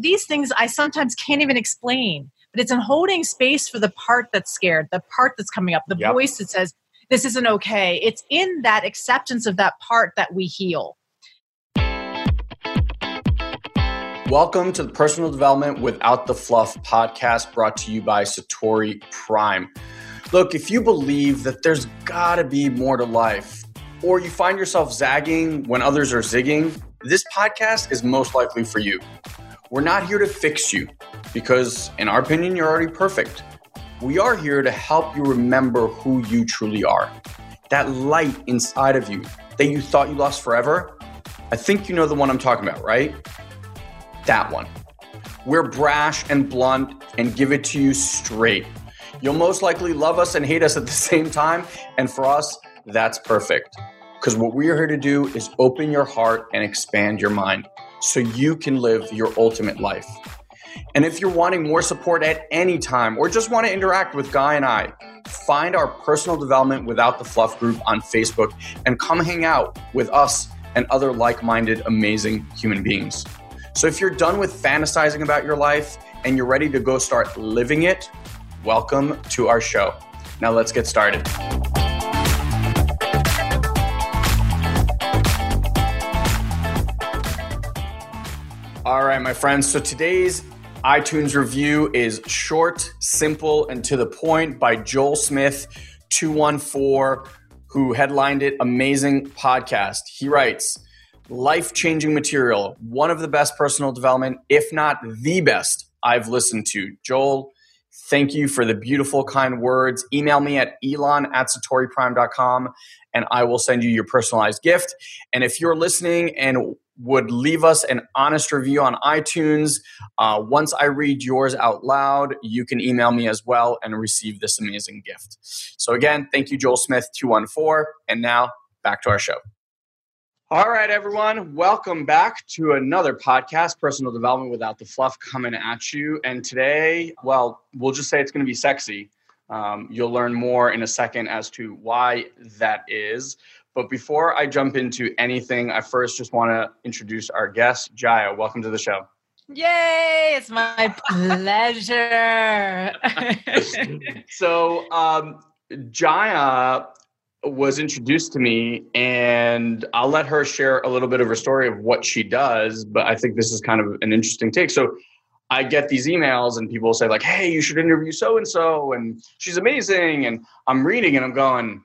these things I sometimes can't even explain, but it's in holding space for the part that's scared, the part that's coming up, the yep. voice that says, this isn't okay. It's in that acceptance of that part that we heal. Welcome to the Personal Development Without the Fluff podcast brought to you by Satori Prime. Look, if you believe that there's gotta be more to life, or you find yourself zagging when others are zigging, this podcast is most likely for you. We're not here to fix you because, in our opinion, you're already perfect. We are here to help you remember who you truly are. That light inside of you that you thought you lost forever. I think you know the one I'm talking about, right? That one. We're brash and blunt and give it to you straight. You'll most likely love us and hate us at the same time. And for us, that's perfect. Because what we're here to do is open your heart and expand your mind so you can live your ultimate life. And if you're wanting more support at any time or just want to interact with Guy and I, find our personal development without the fluff group on Facebook and come hang out with us and other like minded, amazing human beings. So if you're done with fantasizing about your life and you're ready to go start living it, welcome to our show. Now let's get started. All right, my friends. So today's iTunes review is short, simple, and to the point by Joel Smith, 214, who headlined it Amazing Podcast. He writes, life changing material, one of the best personal development, if not the best, I've listened to. Joel, thank you for the beautiful, kind words. Email me at elon at satoriprime.com and I will send you your personalized gift. And if you're listening and would leave us an honest review on iTunes, uh, once I read yours out loud, you can email me as well and receive this amazing gift. So, again, thank you, Joel Smith, 214. And now back to our show. All right, everyone, welcome back to another podcast, Personal Development Without the Fluff, coming at you. And today, well, we'll just say it's going to be sexy. Um, you'll learn more in a second as to why that is. But before I jump into anything, I first just want to introduce our guest, Jaiya. Welcome to the show. Yay! It's my pleasure. so, um, Jaiya was introduced to me and I'll let her share a little bit of her story of what she does, but I think this is kind of an interesting take. So I get these emails and people say like, "Hey, you should interview so and so and she's amazing." And I'm reading and I'm going,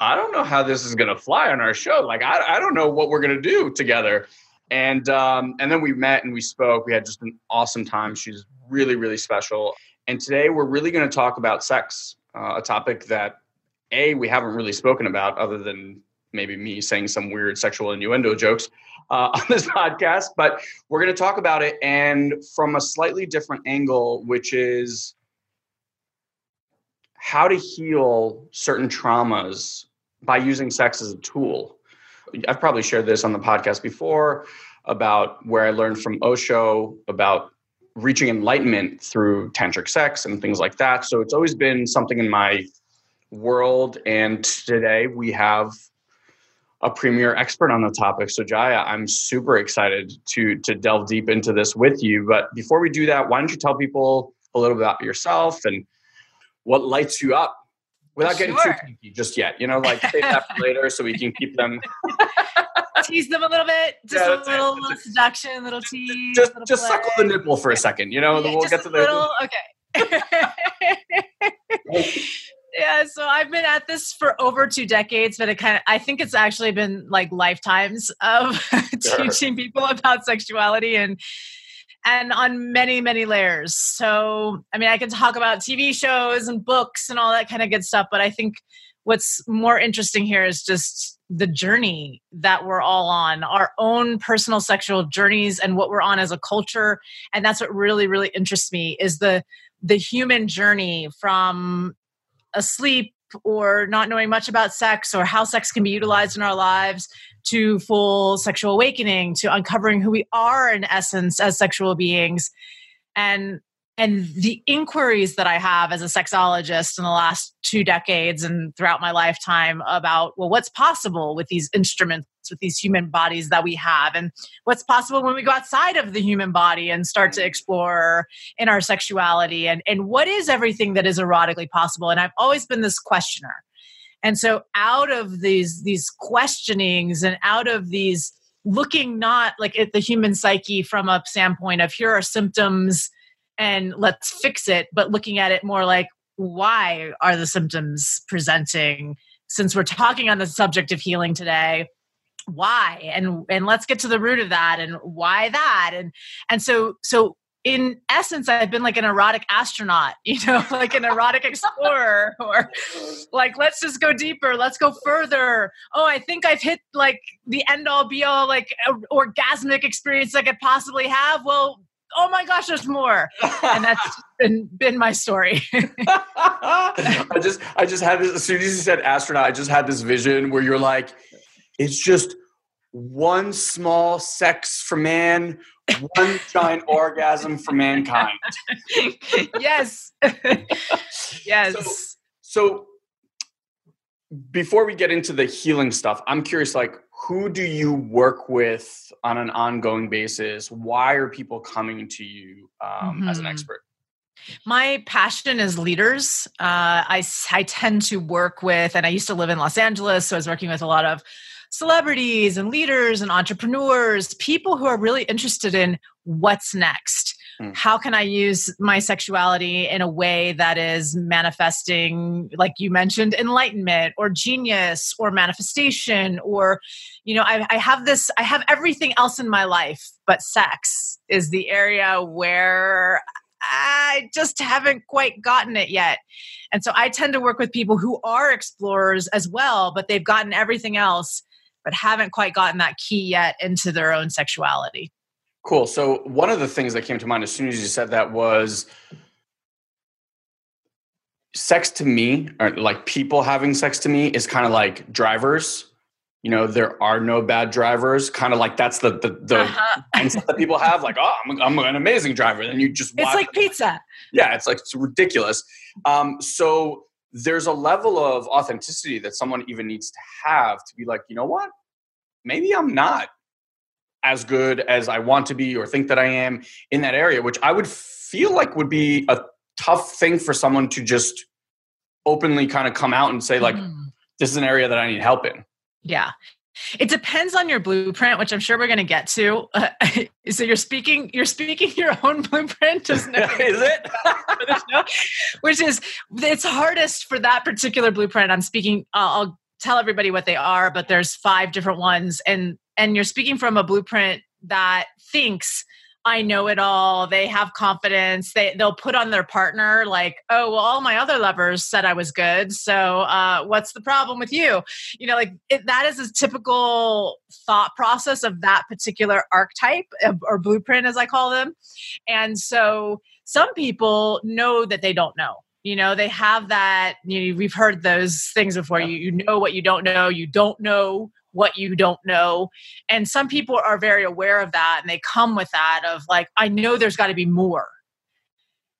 I don't know how this is going to fly on our show. Like I I don't know what we're going to do together. And um and then we met and we spoke. We had just an awesome time. She's really really special. And today we're really going to talk about sex, uh, a topic that a we haven't really spoken about other than maybe me saying some weird sexual innuendo jokes uh, on this podcast but we're going to talk about it and from a slightly different angle which is how to heal certain traumas by using sex as a tool i've probably shared this on the podcast before about where i learned from osho about reaching enlightenment through tantric sex and things like that so it's always been something in my world. And today we have a premier expert on the topic. So Jaiya, I'm super excited to to delve deep into this with you. But before we do that, why don't you tell people a little bit about yourself and what lights you up without getting too kinky just yet? You know, like save that for later so we can keep them tease them a little bit, just yeah, a little, little seduction, little tease, just little just suckle the nipple for a second. You know, yeah, we'll get to the little, okay. yeah so i've been at this for over two decades but it kind of i think it's actually been like lifetimes of sure. teaching people about sexuality and and on many many layers. So i mean i can talk about tv shows and books and all that kind of good stuff but i think what's more interesting here is just the journey that we're all on our own personal sexual journeys and what we're on as a culture. And that's what really really interests me is the the human journey from asleep or not knowing much about sex or how sex can be utilized in our lives to full sexual awakening to uncovering who we are in essence as sexual beings. And and the inquiries that i have as a sexologist in the last two decades and throughout my lifetime about well what's possible with these instruments with these human bodies that we have and what's possible when we go outside of the human body and start to mm. explore in our sexuality and and what is everything that is erotically possible? And i've always been this questioner. And so out of these these questionings and out of these looking not like at the human psyche from a standpoint of here are symptoms and let's fix it but looking at it more like why are the symptoms presenting? Since we're talking on the subject of healing today why and and let's get to the root of that and why that and and so so in essence i've been like an erotic astronaut you know like an erotic explorer or like let's just go deeper let's go further. Oh i think i've hit like the end all be all like orgasmic experience i could possibly have. Well oh my gosh there's more. And that's been been my story. I just i just had this as soon as you said astronaut i just had this vision where you're like it's just one small sex for man one giant orgasm for mankind. yes. yes. So, so, before we get into the healing stuff, I'm curious like who do you work with on an ongoing basis? Why are people coming to you um, mm-hmm. as an mm-hmm. expert? My passion is leaders. Uh, I, I tend to work with, and I used to live in Los Angeles, so I was working with a lot of celebrities and leaders and entrepreneurs, people who are really interested in what's next. Mm. How can I use my sexuality in a way that is manifesting, like you mentioned, enlightenment or genius or manifestation? Or, you know, I, I have this, I have everything else in my life, but sex is the area where I just haven't quite gotten it yet. And so I tend to work with people who are explorers as well, but they've gotten everything else but haven't quite gotten that key yet into their own sexuality. Cool. So, one of the things that came to mind as soon as you said that was sex to me, or like people having sex to me, is kind of like drivers. You know, there are no bad drivers. Kind of like that's the the, the uh-huh. mindset that people have. Like, oh, I'm, I'm an amazing driver. Then you just it's like pizza. Yeah, it's like it's ridiculous. Um, so there's a level of authenticity that someone even needs to have to be like, you know what? Maybe I'm not as good as I want to be or think that I am in that area, which I would feel like would be a tough thing for someone to just openly kind of come out and say, like, mm. this is an area that I need help in. Yeah. It depends on your blueprint, which I'm sure we're going to get to. Uh, so you're speaking, you're speaking your own blueprint, is it? which is it's hardest for that particular blueprint. I'm speaking. I'll tell everybody what they are, but there's five different ones, and and you're speaking from a blueprint that thinks I know it all. They have confidence. They they'll put on their partner like, oh well, all my other lovers said I was good. So uh, what's the problem with you? You know, like it, that is a typical thought process of that particular archetype or blueprint, as I call them. And so some people know that they don't know. You know, they have that. You know, we've heard those things before. You you know what you don't know. You don't know what you don't know. And some people are very aware of that and they come with that of like, I know there's got to be more.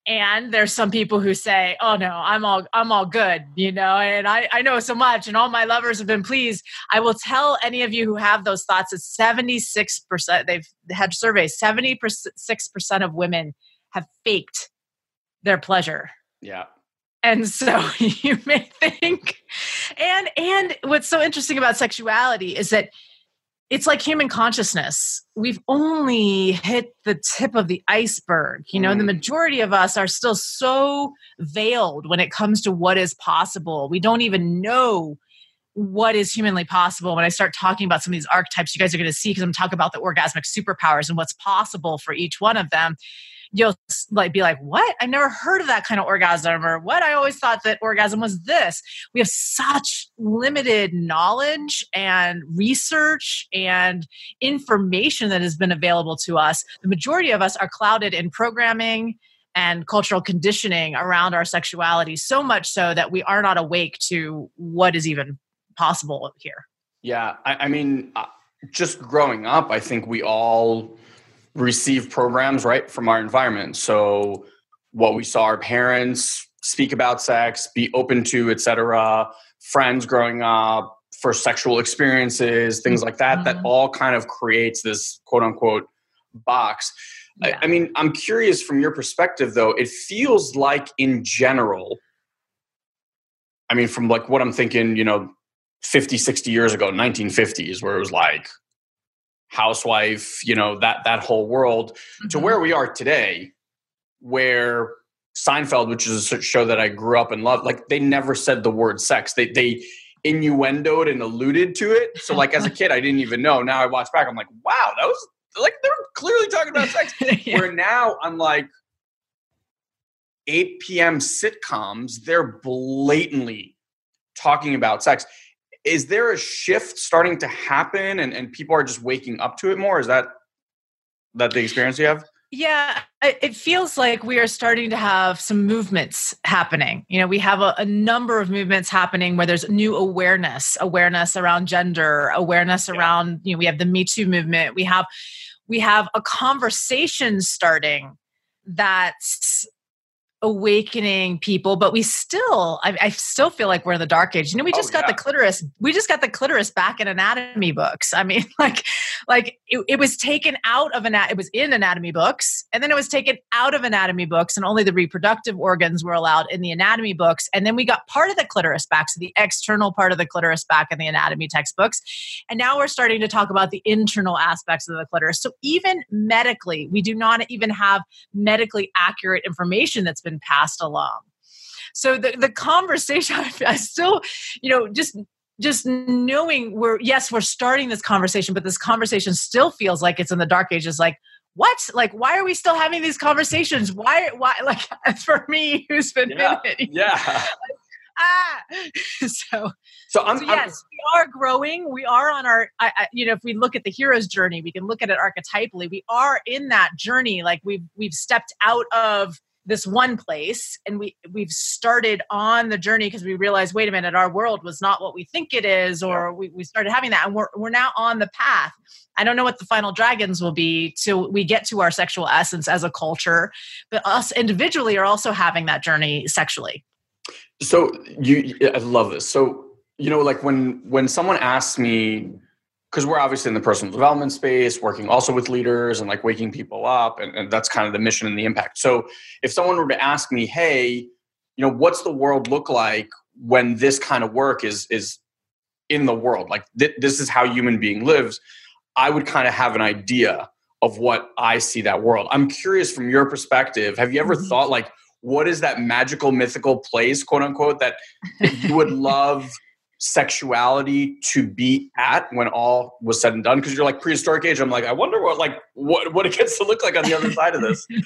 And there's some people who say, "Oh no, I'm all I'm all good," you know, and I I know so much, and all my lovers have been pleased. I will tell any of you who have those thoughts that 76 percent they've had surveys 76 percent of women have faked their pleasure. Yeah, and so you may think and and what's so interesting about sexuality is that it's like human consciousness. We've only hit the tip of the iceberg you know mm. the majority of us are still so veiled when it comes to what is possible. We don't even know what is humanly possible. When i start talking about some of these archetypes you guys are going to see because i'm talking about the orgasmic superpowers and what's possible for each one of them you'll like be like what? I've never heard of that kind of orgasm or what? I always thought that orgasm was this. We have such limited knowledge and research and information that has been available to us. The majority of us are clouded in programming and cultural conditioning around our sexuality so much so that we are not awake to what is even possible here. Yeah i, I mean uh, just growing up i think we all receive programs right from our environment. So what we saw our parents speak about sex, be open to, etc. Friends growing up, for sexual experiences, things like that, mm-hmm. that all kind of creates this quote unquote box. Yeah. I, I mean, I'm curious from your perspective though, it feels like in general, I mean, from like what I'm thinking, you know, 50, 60 years ago, 1950s, where it was like housewife, you know, that that whole world, mm-hmm. to where we are today, where Seinfeld, which is a show that I grew up and loved, like they never said the word sex. They they innuendoed and alluded to it. So like as a kid, I didn't even know. Now I watch back, I'm like, wow, that was like they were clearly talking about sex. yeah. Where now I'm like, 8 p.m. sitcoms, they're blatantly talking about sex. Is there a shift starting to happen and, and people are just waking up to it more? Is that that the experience you have? Yeah, it feels like we are starting to have some movements happening. You know, we have a, a, number of movements happening where there's new awareness, awareness around gender, awareness around, you know, we have the Me Too movement. We have we have a conversation starting that's awakening people but we still I, I, still feel like we're in the dark age. You know we oh, just oh, got yeah. the clitoris we just got the clitoris back in anatomy books. I mean like like it, it was taken out of an it was in anatomy books and then it was taken out of anatomy books and only the reproductive organs were allowed in the anatomy books and then we got part of the clitoris back so the external part of the clitoris back in the anatomy textbooks. And now we're starting to talk about the internal aspects of the clitoris. So even medically we do not even have medically accurate information that's been been passed along. So the, the conversation, I still, you know, just just knowing we're yes we're starting this conversation but this conversation still feels like it's in the dark ages like what? Like why are we still having these conversations? Why why like for me who's been yeah, in it? yeah. Ah. So so, I'm, so yes I'm, we are growing. We are on our I, I, you know if we look at the hero's journey we can look at it archetypally. We are in that journey like we've we've stepped out of this one place and we we've started on the journey because we realized wait a minute our world was not what we think it is or we, we started having that and we're, we're now on the path. I don't know what the final dragons will be till we get to our sexual essence as a culture but us individually are also having that journey sexually. So you i love this. So you know like when when someone asks me because we're obviously in the personal development space, working also with leaders and like waking people up, and, and, that's kind of the mission and the impact. So, if someone were to ask me, "Hey, you know, what's the world look like when this kind of work is is in the world? Like th- this is how human being lives," I would kind of have an idea of what I see that world. I'm curious from your perspective. Have you ever mm-hmm. thought like, what is that magical, mythical place, quote unquote, that you would love? Sexuality to be at when all was said and done? Because you're like prehistoric age. I'm like i wonder what like what what it gets to look like on the other side of this.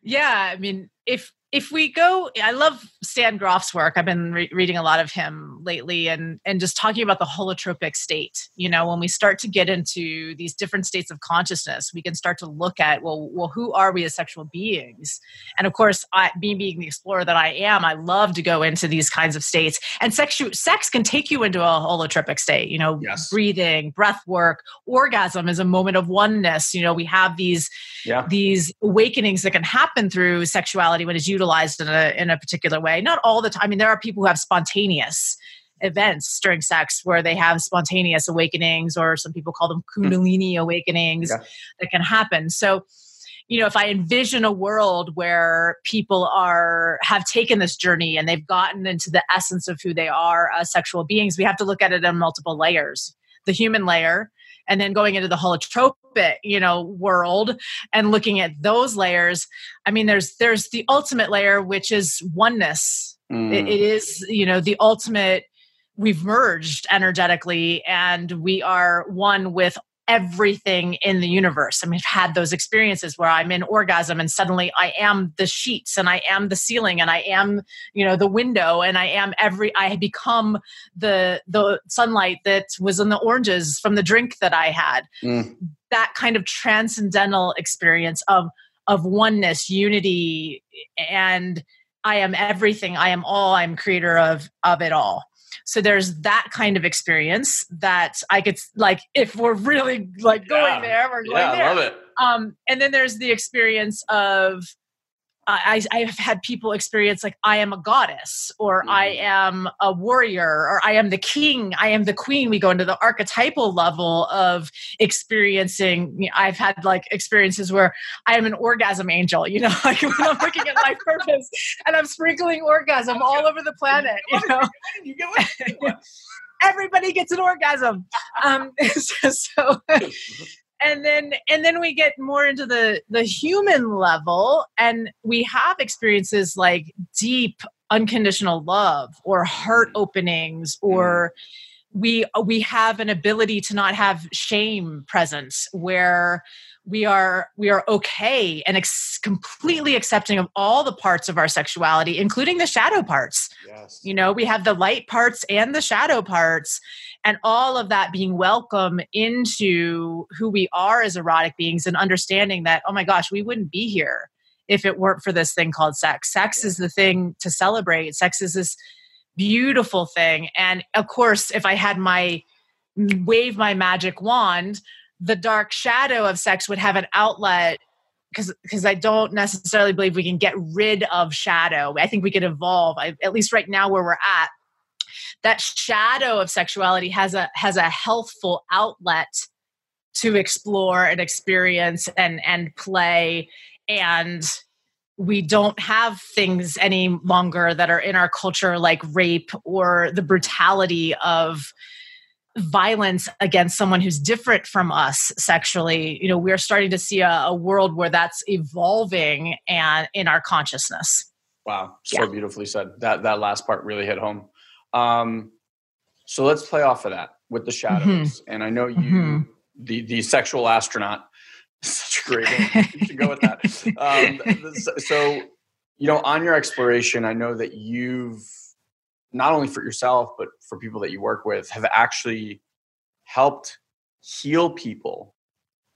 Yeah i mean if if we go i love stan grof's work i've been re- reading a lot of him lately and and just talking about the holotropic state you know when we start to get into these different states of consciousness we can start to look at well well who are we as sexual beings and of course i me being the explorer that i am i love to go into these kinds of states and sex sex can take you into a holotropic state you know yes. breathing breath work orgasm is a moment of oneness you know we have these yeah. these awakenings that can happen through sexuality when it's used utilized in a in a particular way. Not all the time. I mean, there are people who have spontaneous events during sex where they have spontaneous awakenings, or some people call them hmm. kundalini mm. awakenings yeah. that can happen. So you know if i envision a world where people are have taken this journey and they've gotten into the essence of who they are as sexual beings we have to look at it in multiple layers the human layer and then going into the holotropic you know world and looking at those layers i mean there's there's the ultimate layer which is oneness mm. it, it is you know the ultimate we've merged energetically and we are one with everything in the universe. I mean, I've had those experiences where I'm in orgasm and suddenly I am the sheets and I am the ceiling and I am, you know, the window and I am every I become the the sunlight that was in the oranges from the drink that I had. Mm. That kind of transcendental experience of of oneness, unity and I am everything. I am all. I'm creator of of it all. So there's that kind of experience that I could like if we're really like going yeah. there, we're going yeah, there. I love it. Um, and then there's the experience of I, I've had people experience like I am a goddess, or mm-hmm. I am a warrior, or I am the king, I am the queen. We go into the archetypal level of experiencing. I've had like experiences where I am an orgasm angel, you know, like when I'm looking at my purpose and I'm sprinkling orgasm all over the planet, you know. Everybody gets an orgasm. Um, so, so and then and then we get more into the the human level and we have experiences like deep unconditional love or heart mm. openings or we we have an ability to not have shame presence where we are we are okay and ex- completely accepting of all the parts of our sexuality including the shadow parts yes. you know we have the light parts and the shadow parts and all of that being welcome into who we are as erotic beings and understanding that oh my gosh we wouldn't be here if it weren't for this thing called sex sex is the thing to celebrate sex is this beautiful thing and of course if i had my mm, wave my magic wand the dark shadow of sex would have an outlet because because I don't necessarily believe we can get rid of shadow. I think we can evolve. I, at least right now where we're at, that shadow of sexuality has a has a healthful outlet to explore and experience and and play. And we don't have things any longer that are in our culture like rape or the brutality of violence against someone who's different from us sexually. You know we're starting to see a, a world where that's evolving and in our consciousness. Wow. So yeah. beautifully said. That that last part really hit home um so let's play off of that with the shadows mm-hmm. and i know you mm-hmm. the the sexual astronaut is such a great name you should go with that um so you know on your exploration i know that you've not only for yourself but for people that you work with have actually helped heal people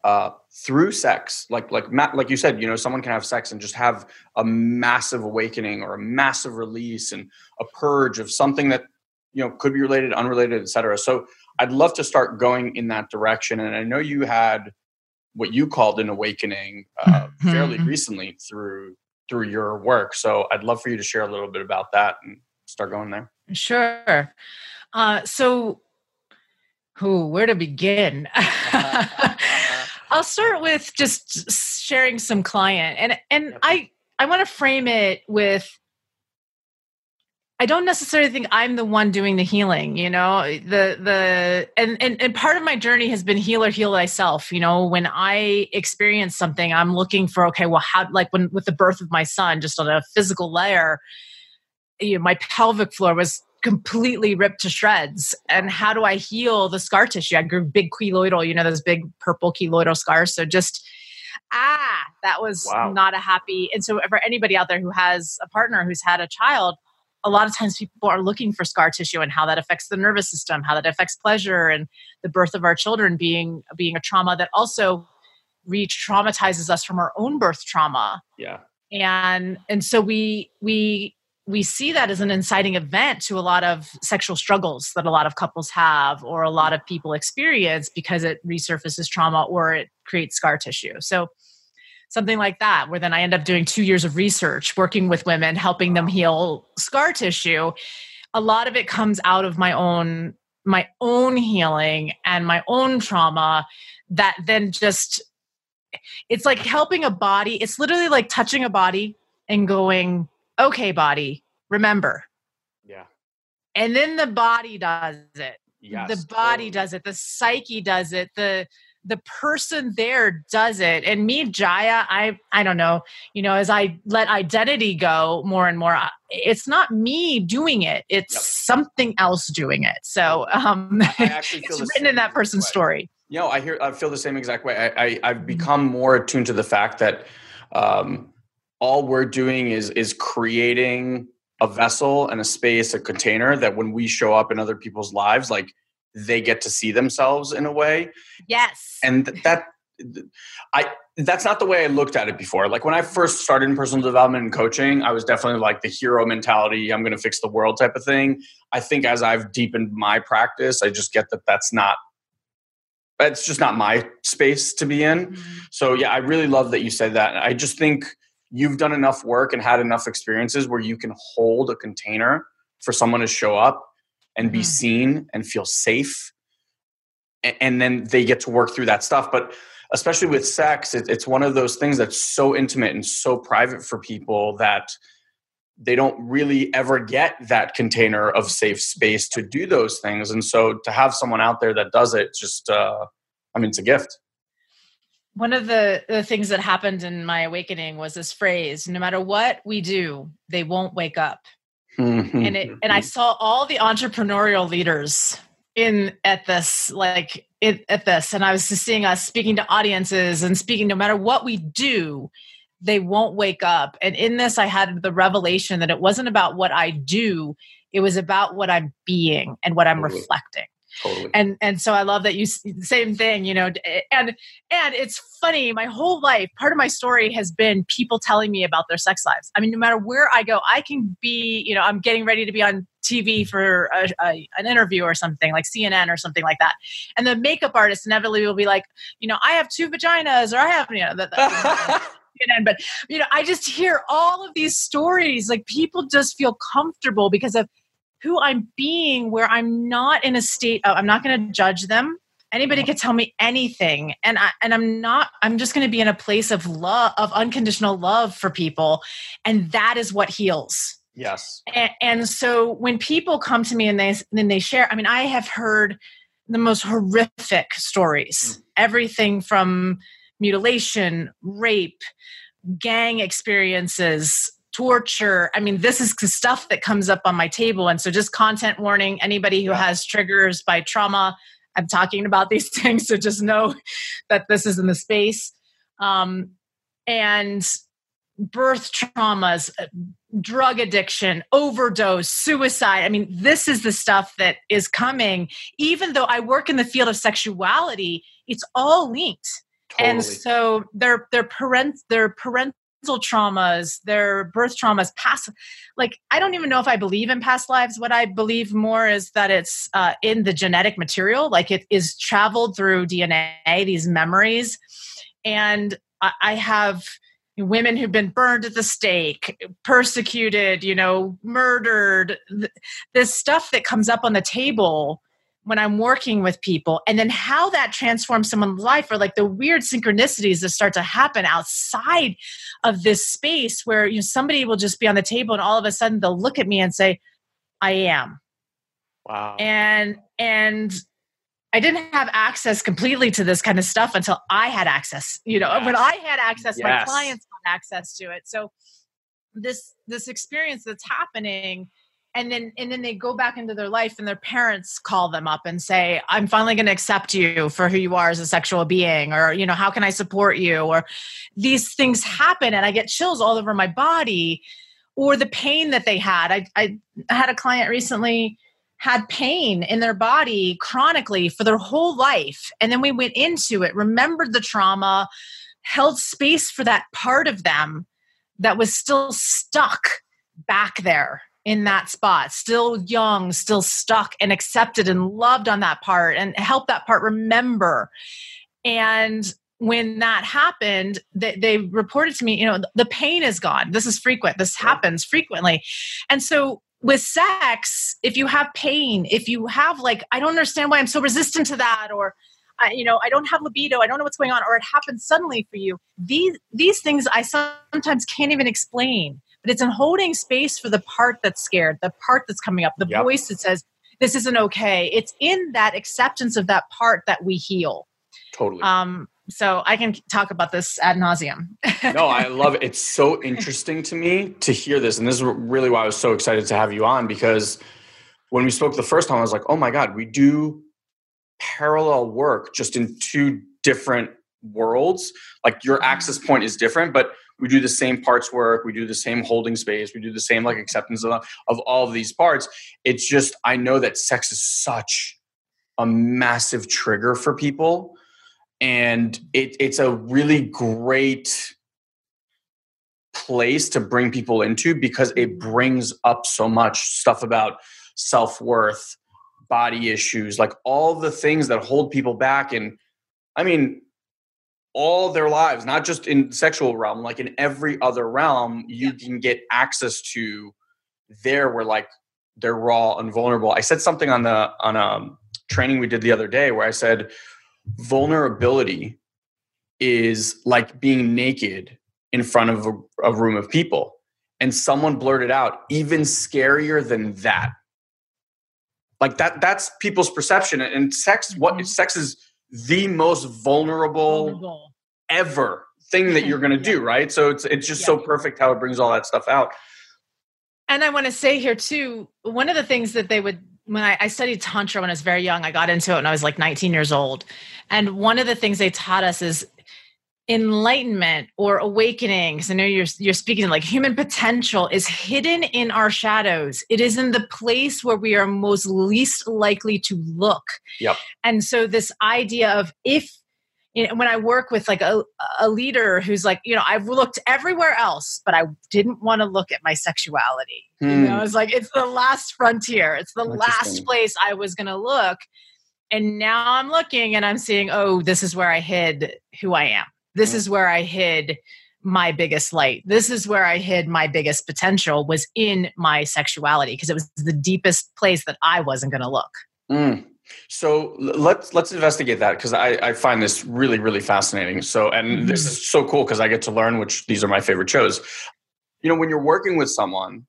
uh, through sex like like like you said you know someone can have sex and just have a massive awakening or a massive release and a purge of something that you know could be related unrelated etc so i'd love to start going in that direction and i know you had what you called an awakening uh, mm-hmm. fairly recently through through your work so i'd love for you to share a little bit about that and start going there? Sure. Uh, so, who, where to begin? I'll start with just sharing some client, and and I I want to frame it with. I don't necessarily think I'm the one doing the healing, you know. The the and, and and part of my journey has been heal or heal thyself. You know, when I experience something, I'm looking for okay, well, how like when with the birth of my son, just on a physical layer, you know, my pelvic floor was completely ripped to shreds. And how do I heal the scar tissue? I grew big keloidal, you know, those big purple keloidal scars. So just ah, that was wow. not a happy. And so for anybody out there who has a partner who's had a child, a lot of times people are looking for scar tissue and how that affects the nervous system, how that affects pleasure and the birth of our children being being a trauma that also re-traumatizes us from our own birth trauma. Yeah. And and so we we we see that as an inciting event to a lot of sexual struggles that a lot of couples have or a lot of people experience because it resurfaces trauma or it creates scar tissue. So, something like that, where then I end up doing two years of research working with women, helping them heal scar tissue. A lot of it comes out of my own my own healing and my own trauma that then just it's like helping a body it's literally like touching a body and going okay, body, remember. Yeah. And then the body does it. Yes, the body totally. does it. The psyche does it. The the person there does it. And me, Jaiya, I I don't know. You know, as I let identity go more and more, it's not me doing it. It's yep. something else doing it. So um, it's written in that person's way. story. You know, I hear I feel the same exact way. I, I have become more attuned to the fact that um, all we're doing is is creating a vessel and a space a container that when we show up in other people's lives like they get to see themselves in a way. Yes. And that i that's not the way i looked at it before. Like when i first started in personal development and coaching i was definitely like the hero mentality i'm going to fix the world type of thing. I think as i've deepened my practice i just get that that's not it's just not my space to be in. Mm-hmm. so yeah i really love that you said that. I just think you've done enough work and had enough experiences where you can hold a container for someone to show up and be mm. seen and feel safe. And then they get to work through that stuff. But especially with sex it's one of those things that's so intimate and so private for people that they don't really ever get that container of safe space to do those things. And so to have someone out there that does it just uh, i mean it's a gift one of the, the things that happened in my awakening was this phrase no matter what we do they won't wake up mm-hmm. and it and i saw all the entrepreneurial leaders in at this like it, at this and i was just seeing us speaking to audiences and speaking no matter what we do they won't wake up and in this i had the revelation that it wasn't about what i do it was about what i'm being and what i'm totally. reflecting Totally. And and so I love that you same thing, you know, eh, and and it's funny. My whole life, part of my story has been people telling me about their sex lives. I mean, no matter where I go, I can be, you know, I'm getting ready to be on TV for a, a, an interview or something like CNN or something like that, and the makeup artist inevitably will be like, you know, I have two vaginas or I have, you know, that. CNN, but you know, I just hear all of these stories. Like people just feel comfortable because of who I'm being where I'm not in a state of I'm not going to judge them. Anybody could tell me anything and I and I'm not I'm just going to be in a place of love of unconditional love for people and that is what heals. Yes. And, and so when people come to me and they then they share I mean I have heard the most horrific stories. Mm. Everything from mutilation, rape, gang experiences, torture. I mean, this is the stuff that comes up on my table. And so, just content warning anybody who has triggers by trauma, I'm talking about these things. So, just know that this is in the space. Um, and birth traumas, uh, drug addiction, overdose, suicide. I mean, this is the stuff that is coming. Even though I work in the field of sexuality, it's all linked. Totally. And so their their parent their parent traumas, their birth traumas, past. Like, I don't even know if I believe in past lives. What I believe more is that it's uh, in the genetic material, like it is traveled through DNA, these memories. And I, I have women who've been burned at the stake, persecuted, you know, murdered, this stuff that comes up on the table when I'm working with people, and then how that transforms someone's life, or like the weird synchronicities that start to happen outside of this space where you know somebody will just be on the table and all of a sudden they'll look at me and say, I am. Wow. And and I didn't have access completely to this kind of stuff until I had access. You know, yes. when I had access, yes. my clients had access to it. So this this experience that's happening and then and then they go back into their life and their parents call them up and say i'm finally going to accept you for who you are as a sexual being or you know how can i support you? or these things happen and i get chills all over my body or the pain that they had. I, I had a client recently had pain in their body chronically for their whole life and then we went into it remembered the trauma held space for that part of them that was still stuck back there in that spot, still young, still stuck and accepted and loved on that part and help that part remember. And when that happened, they, they, reported to me, you know, the pain is gone. This is frequent. This happens frequently. And so with sex, if you have pain, if you have like, I don't understand why I'm so resistant to that, or I, you know, I don't have libido, I don't know what's going on, or it happens suddenly for you. These these things I sometimes can't even explain but it's in holding space for the part that's scared, the part that's coming up, the yep. voice that says, this isn't okay. It's in that acceptance of that part that we heal. Totally. Um, so I can talk about this ad nauseum. no, I love it. It's so interesting to me to hear this. And this is really why I was so excited to have you on because when we spoke the first time, I was like, oh my God, we do parallel work just in two different worlds. Like your access point is different, but we do the same parts work. We do the same holding space. We do the same like acceptance of, of all of these parts. It's just i know that sex is such a massive trigger for people. And it, it's a really great place to bring people into because it brings up so much stuff about self-worth body issues like all the things that hold people back. And i mean all their lives, not just in sexual realm, like in every other realm, you yeah. can get access to there where like they're raw and vulnerable. I said something on the on a training we did the other day where I said vulnerability is like being naked in front of a, a room of people. And someone blurted out, even scarier than that. Like that that's people's perception. And sex, what mm-hmm. sex is the most vulnerable, vulnerable. ever thing that you're going to yeah. do, right? So it's it's just yeah. so perfect how it brings all that stuff out. And I want to say here too, one of the things that they would when I, I, studied tantra when I was very young, I got into it when I was like 19 years old. And one of the things they taught us is enlightenment or awakening. Because I know you're you're speaking like human potential is hidden in our shadows. It is in the place where we are most least likely to look. Yep. And so this idea of if you know, when I work with like a, a leader who's like, you know, I've looked everywhere else, but I didn't want to look at my sexuality. Hmm. You know, it's like it's the last frontier. It's the last place I was going to look. And now I'm looking and I'm seeing, oh, this is where I hid who I am. This hmm. is where I hid my biggest light. This is where I hid my biggest potential was in my sexuality because it was the deepest place that I wasn't going to look. Mm. So let's let's investigate that because I, I find this really really fascinating. So and mm-hmm. this is so cool because I get to learn, which these are my favorite shows. You know, when you're working with someone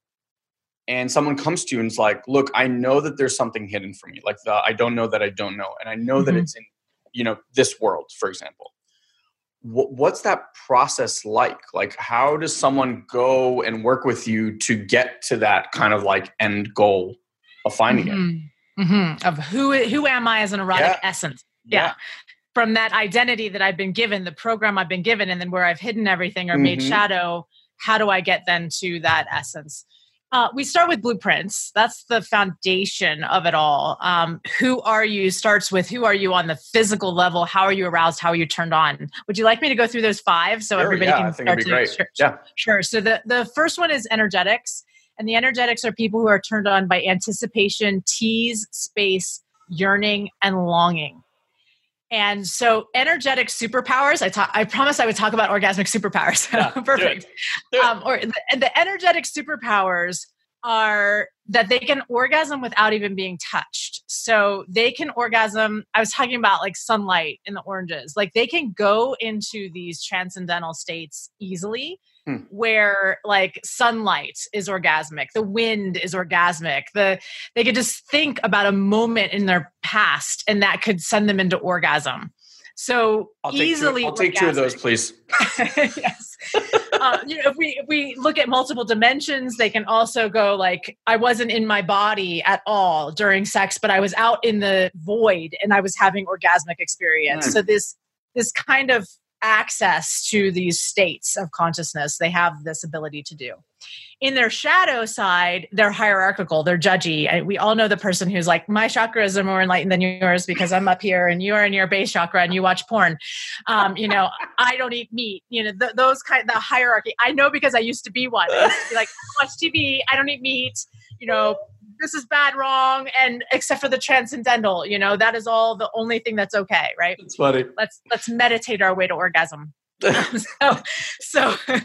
and someone comes to you and it's like, "Look, I know that there's something hidden from me. Like the I don't know that I don't know, and I know mm-hmm. that it's in you know this world, for example." What's that process like like how does someone go and work with you to get to that kind of like end goal of finding mm-hmm. it mm-hmm. of who who am I as an erotic yeah. essence. Yeah. yeah. From that identity that I've been given, the program I've been given, and then where I've hidden everything or mm-hmm. made shadow, how do I get then to that essence? Uh, we start with blueprints. That's the foundation of it all. Um, who are you starts with who are you on the physical level? How are you aroused? How are you turned on? Would you like me to go through those five so sure, everybody yeah, can I think start it'd be to, great. Sure, yeah, sure. So the the first one is energetics. And the energetics are people who are turned on by anticipation, tease, space, yearning, and longing. And so, energetic superpowers. I talk. I promise I would talk about orgasmic superpowers. Yeah, Perfect. Do it. Do it. Um, or the, the energetic superpowers are that they can orgasm without even being touched. So they can orgasm. I was talking about like sunlight in the oranges. Like they can go into these transcendental states easily Hmm. where like sunlight is orgasmic the wind is orgasmic the they could just think about a moment in their past and that could send them into orgasm. So I'll easily two, i'll take two of those please. Yes. Uh, you know if we if we look at multiple dimensions they can also go like i wasn't in my body at all during sex but i was out in the void and i was having orgasmic experience. Mm. so this this kind of access to these states of consciousness. They have this ability to do. In their shadow side, they're hierarchical, they're judgy. We all know the person who's like, my chakras are more enlightened than yours because I'm up here and you're in your base chakra and you watch porn. Um, you know, I don't eat meat. You know, th- those kind the hierarchy. I know because I used to be one. I used to be like, I watch TV, I don't eat meat. You know, this is bad, wrong, and except for the transcendental, you know, that is all the only thing that's okay, right? It's funny. Let's let's meditate our way to orgasm. so, so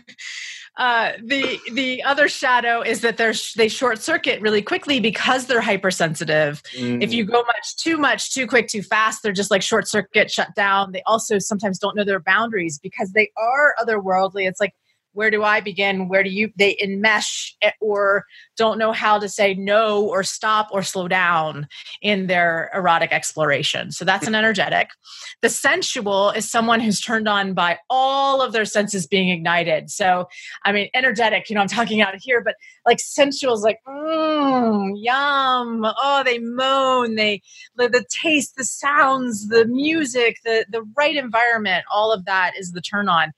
uh, the the other shadow is that they're they short circuit really quickly because they're hypersensitive. Mm. If you go much too much, too quick, too fast, they're just like short circuit, shut down. They also sometimes don't know their boundaries because they are otherworldly. It's like where do I begin? Where do you, they enmesh eh, or don't know how to say no or stop or slow down in their erotic exploration. So that's an energetic. The sensual is someone who's turned on by all of their senses being ignited. So, I mean, energetic, you know, I'm talking out here, but like sensual is like, mmm, yum. Oh, they moan, they, the, the taste, the sounds, the music, the, the right environment, all of that is the turn on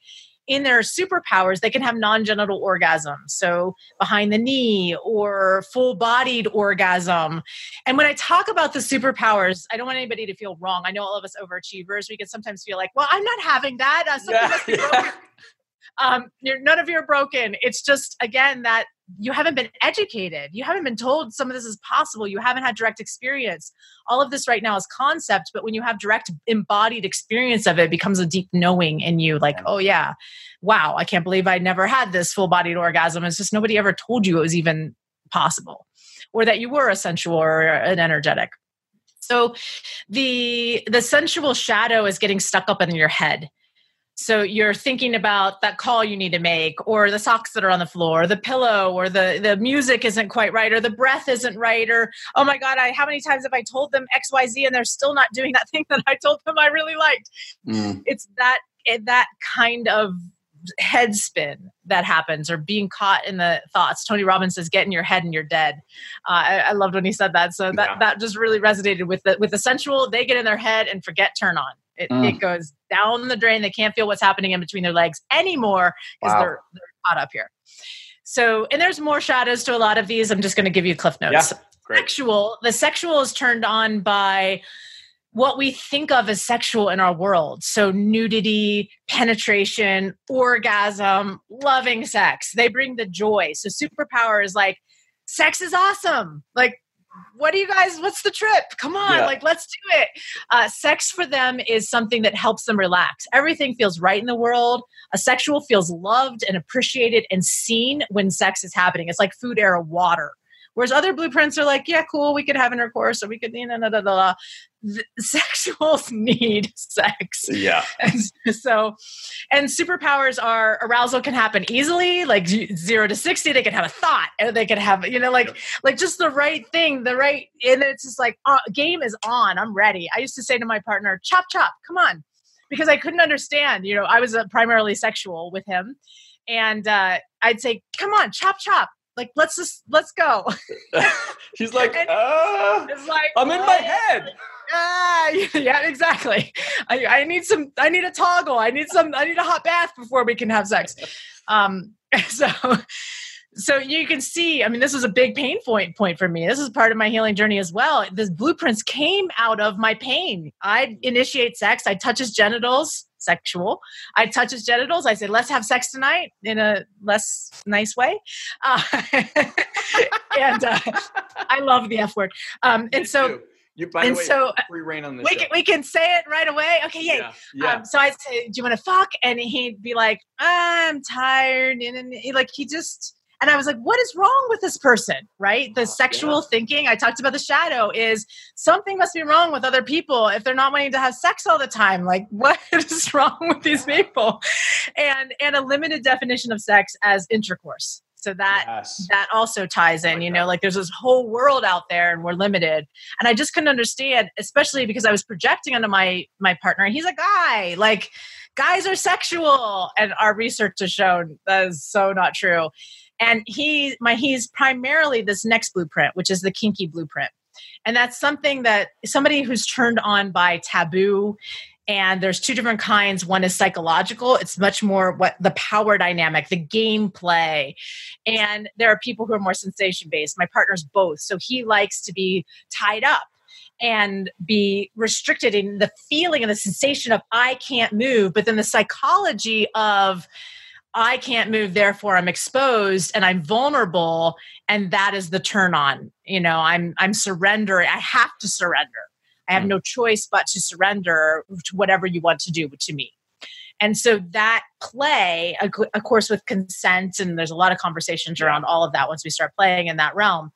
in their superpowers, they can have non genital orgasm. So behind the knee or full bodied orgasm. And when I talk about the superpowers, I don't want anybody to feel wrong. I know all of us overachievers, we can sometimes feel like, well, I'm not having that. Uh, yeah, must be broken. Um, none of you are broken. It's just, again, that you haven't been educated. You haven't been told some of this is possible. You haven't had direct experience. All of this right now is concept but when you have direct embodied experience of it, it becomes a deep knowing in you like oh yeah wow i can't believe i never had this full bodied orgasm. It's just nobody ever told you it was even possible or that you were a sensual or an energetic. So the the sensual shadow is getting stuck up in your head so you're thinking about that call you need to make or the socks that are on the floor, the pillow or the the music isn't quite right or the breath isn't right or oh my god, I how many times have I told them XYZ and they're still not doing that thing that I told them I really liked. Mm. It's that that kind of head spin that happens or being caught in the thoughts. Tony Robbins says, "Get in your head and you're dead." Uh, I, I, loved when he said that. So that yeah. that just really resonated with the with the sensual. They get in their head and forget turn on. It, mm. it goes down the drain. They can't feel what's happening in between their legs anymore because wow. they're, they're caught up here. So, and there's more shadows to a lot of these. I'm just going to give you cliff notes. Yeah, sexual, the sexual is turned on by what we think of as sexual in our world. So, nudity, penetration, orgasm, loving sex. They bring the joy. So, superpower is like, sex is awesome. Like, what do you guys what's the trip? Come on yeah. like let's do it. Uh, sex for them is something that helps them relax. Everything feels right in the world. A sexual feels loved and appreciated and seen when sex is happening. It's like food air water Whereas other blueprints are like, yeah, cool, we could have intercourse or we could, you know, da, da, da, the sexuals need sex. Yeah. And so, and superpowers are arousal can happen easily, like zero to 60. They could have a thought or they could have, you know, like, like just the right thing, the right, and it's just like, uh, game is on. I'm ready. I used to say to my partner, chop, chop, come on. Because I couldn't understand, you know, I was primarily sexual with him. And uh, I'd say, come on, chop, chop like let's just let's go. She's like uh, it's like i'm in my head. Ah, yeah exactly. I, I need some i need a toggle. I need some i need a hot bath before we can have sex. Um so so you can see i mean this is a big pain point point for me this is part of my healing journey as well this blueprints came out of my pain i initiate sex i touch his genitals sexual. I touch his genitals. I say, let's have sex tonight in a less nice way. Uh, and uh, I love the F word. Um, and so, you, by and the way, so free reign on this. We can, we can say it right away. Okay, yay. Yeah, yeah. Um, so I'd say, do you want to fuck? And he'd be like, I'm tired. And, and he, like, he just, and I was like, what is wrong with this person? Right? The uh, sexual yeah. thinking, I talked about the shadow, is something must be wrong with other people if they're not wanting to have sex all the time. Like, what is wrong with these people? And and a limited definition of sex as intercourse. So that yes. that also ties in, like you know, that. like there's this whole world out there and we're limited. And I just couldn't understand, especially because I was projecting onto my my partner. He's a guy. Like guys are sexual. And our research has shown that is so not true and he my he's primarily this next blueprint which is the kinky blueprint. And that's something that somebody who's turned on by taboo and there's two different kinds. One is psychological. It's much more what the power dynamic the gameplay. And there are people who are more sensation based my partner's both. So he likes to be tied up and be restricted in the feeling and the sensation of i can't move. But then the psychology of I can't move, therefore I'm exposed and I'm vulnerable. And that is the turn on. You know, I'm I'm surrendering. I have to surrender. I have mm. no choice but to surrender to whatever you want to do to me. And so that play, of course, with consent, and there's a lot of conversations around all of that once we start playing in that realm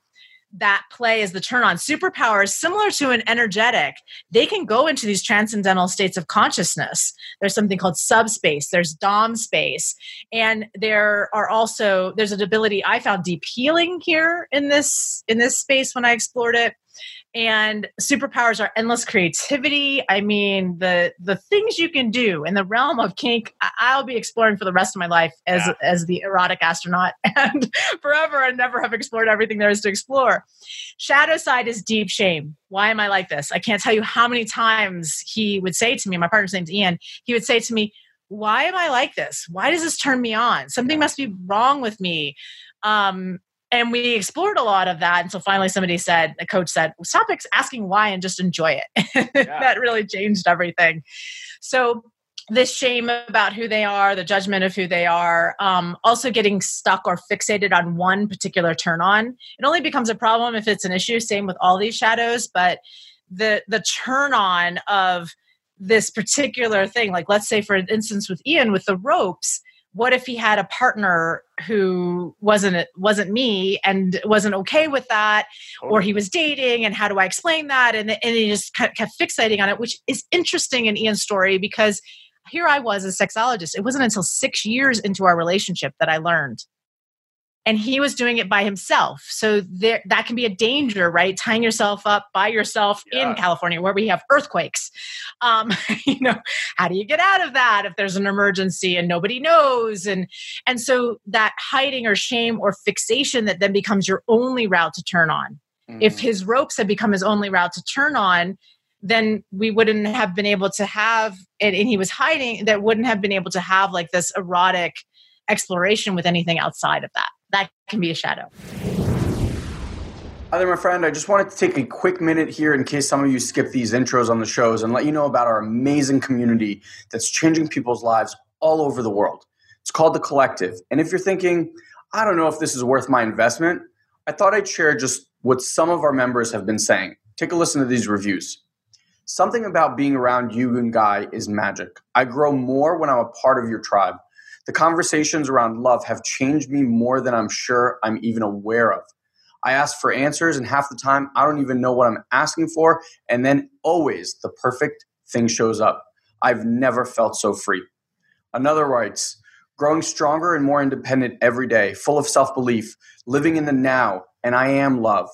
that play is the turn on. Superpowers similar to an energetic they can go into these transcendental states of consciousness. There's something called subspace there's dom space and there are also there's an ability i found deep healing here in this in this space when i explored it and superpowers are endless creativity. I mean the the things you can do in the realm of kink i'll be exploring for the rest of my life as yeah. as the erotic astronaut and forever and never have explored everything there is to explore. Shadow side is deep shame. Why am i like this? I can't tell you how many times he would say to me my partner's name's ian he would say to me why am i like this? Why does this turn me on? Something must be wrong with me. Um, and we explored a lot of that And so finally somebody said the coach said stop asking why and just enjoy it yeah. that really changed everything so this shame about who they are, the judgment of who they are, um, also getting stuck or fixated on one particular turn on. It only becomes a problem if it's an issue. Same with all these shadows, but the the turn on of this particular thing, like let's say for instance with Ian with the ropes, what if he had a partner who wasn't wasn't me and wasn't okay with that or he was dating and how do i explain that and, and he just kept, kept fixating on it which is interesting in ian's story because here I was a sexologist. It wasn't until six years into our relationship that I learned. And he was doing it by himself. So there, that can be a danger, right? Tying yourself up by yourself yeah. in California where we have earthquakes. Um, you know, how do you get out of that if there's an emergency and nobody knows? And and so that hiding or shame or fixation that then becomes your only route to turn on. Mm. If his ropes had become his only route to turn on, then we wouldn't have been able to have and, and he was hiding that wouldn't have been able to have like this erotic exploration with anything outside of that that can be a shadow Hi there, my friend. I just wanted to take a quick minute here in case some of you skip these intros on the shows and let you know about our amazing community that's changing people's lives all over the world. It's called The Collective. And if you're thinking, I don't know if this is worth my investment, I thought I'd share just what some of our members have been saying. Take a listen to these reviews. Something about being around you and Guy is magic. I grow more when I'm a part of your tribe. The conversations around love have changed me more than I'm sure I'm even aware of. I ask for answers, and half the time I don't even know what I'm asking for, and then always the perfect thing shows up. I've never felt so free. Another writes, growing stronger and more independent every day, full of self belief, living in the now, and I am love.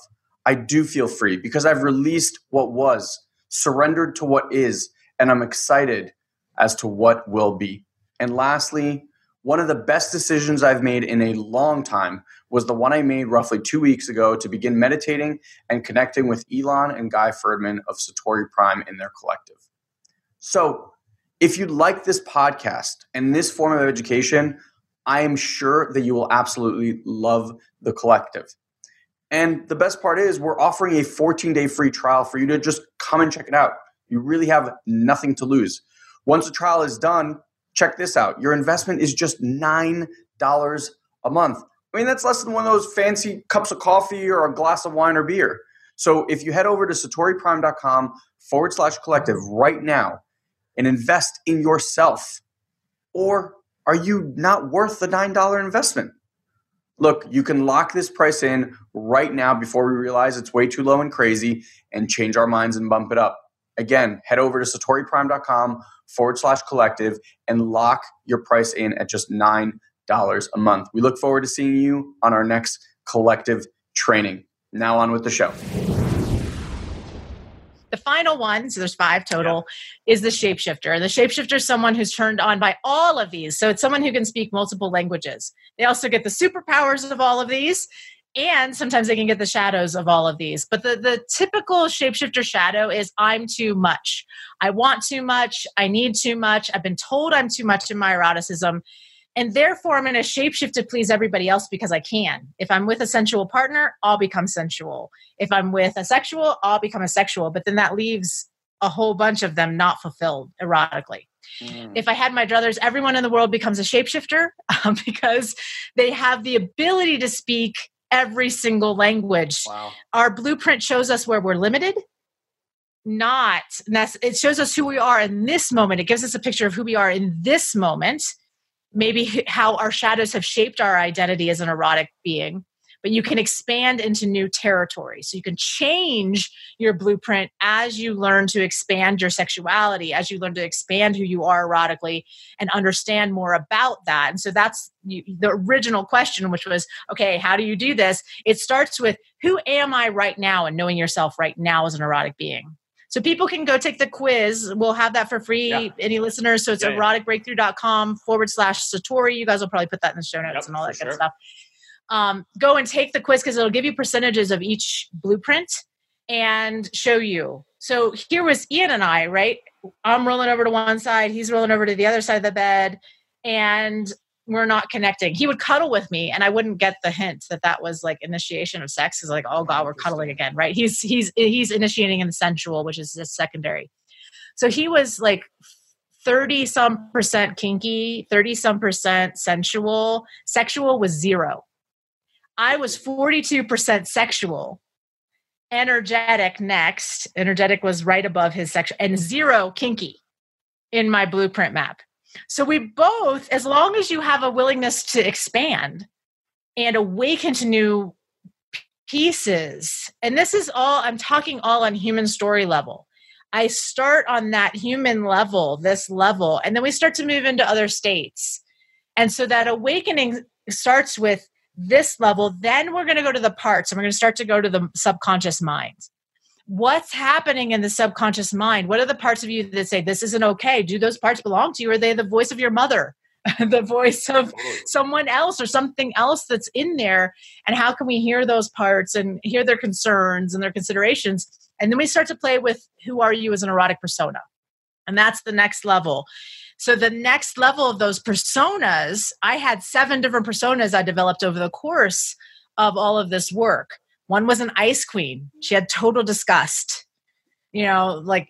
I do feel free because I've released what was surrendered to what is, and I'm excited as to what will be. And lastly, one of the best decisions I've made in a long time was the one I made roughly two weeks ago to begin meditating and connecting with Eileen and Guy Ferdman of Satori Prime in their collective. So, if you like this podcast and this form of education, I am sure that you will absolutely love the collective. And the best part is, we're offering a 14 day free trial for you to just come and check it out. You really have nothing to lose. Once the trial is done, check this out. Your investment is just $9 a month. I mean, that's less than one of those fancy cups of coffee or a glass of wine or beer. So if you head over to satoriprime.com forward slash collective right now and invest in yourself, or are you not worth the $9 investment? look, you can lock this price in right now before we realize it's way too low and crazy and change our minds and bump it up. Again, head over to satoriprime.com forward slash collective and lock your price in at just $9 a month. We look forward to seeing you on our next collective training. Now on with the show. The final one, so there's five total, yeah. is the shapeshifter. And the shapeshifter is someone who's turned on by all of these. So it's someone who can speak multiple languages. They also get the superpowers of all of these. And sometimes they can get the shadows of all of these. But the, the typical shapeshifter shadow is I'm too much. I want too much. I need too much. I've been told I'm too much in my eroticism and therefore i'm going to shapeshift to please everybody else because i can if i'm with a sensual partner i'll become sensual if i'm with a sexual i'll become a sexual but then that leaves a whole bunch of them not fulfilled erotically mm. if i had my druthers everyone in the world becomes a shapeshifter um, because they have the ability to speak every single language. Wow. our blueprint shows us where we're limited not that's it shows us who we are in this moment. It gives us a picture of who we are in this moment maybe how our shadows have shaped our identity as an erotic being but you can expand into new territory. So you can change your blueprint as you learn to expand your sexuality, as you learn to expand who you are erotically and understand more about that. And so that's the original question, which was okay, how do you do this? It starts with who am I right now and knowing yourself right now as an erotic being. So people can go take the quiz. We'll have that for free. Yeah. Any listeners. So it's yeah, eroticbreakthrough.com forward slash Satori. You guys will probably put that in the show notes yep, and all that good sure. stuff. Um, go and take the quiz because it'll give you percentages of each blueprint and show you. So here was Ian and I, right? I'm rolling over to one side, he's rolling over to the other side of the bed. And we're not connecting. He would cuddle with me, and I wouldn't get the hint that that was like initiation of sex. Is like, oh god, we're cuddling again, right? He's he's he's initiating in the sensual, which is just secondary. So he was like 30 some percent kinky, 30 some percent sensual. Sexual was zero. I was 42% sexual. Energetic next. Energetic was right above his sexual and zero kinky in my blueprint map. So we both, as long as you have a willingness to expand and awaken to new pieces, and this is all, I'm talking all on human story level. I start on that human level, this level, and then we start to move into other states. And so that awakening starts with this level. Then we're going to go to the parts and we're going to start to go to the subconscious mind. What's happening in the subconscious mind? What are the parts of you that say, this isn't okay? Do those parts belong to you? Are they the voice of your mother? the voice of someone else or something else that's in there and how can we hear those parts and hear their concerns and their considerations and then we start to play with who are you as an erotic persona. And that's the next level. So the next level of those personas, I had seven different personas I developed over the course of all of this work. One was an ice queen. She had total disgust. You know, like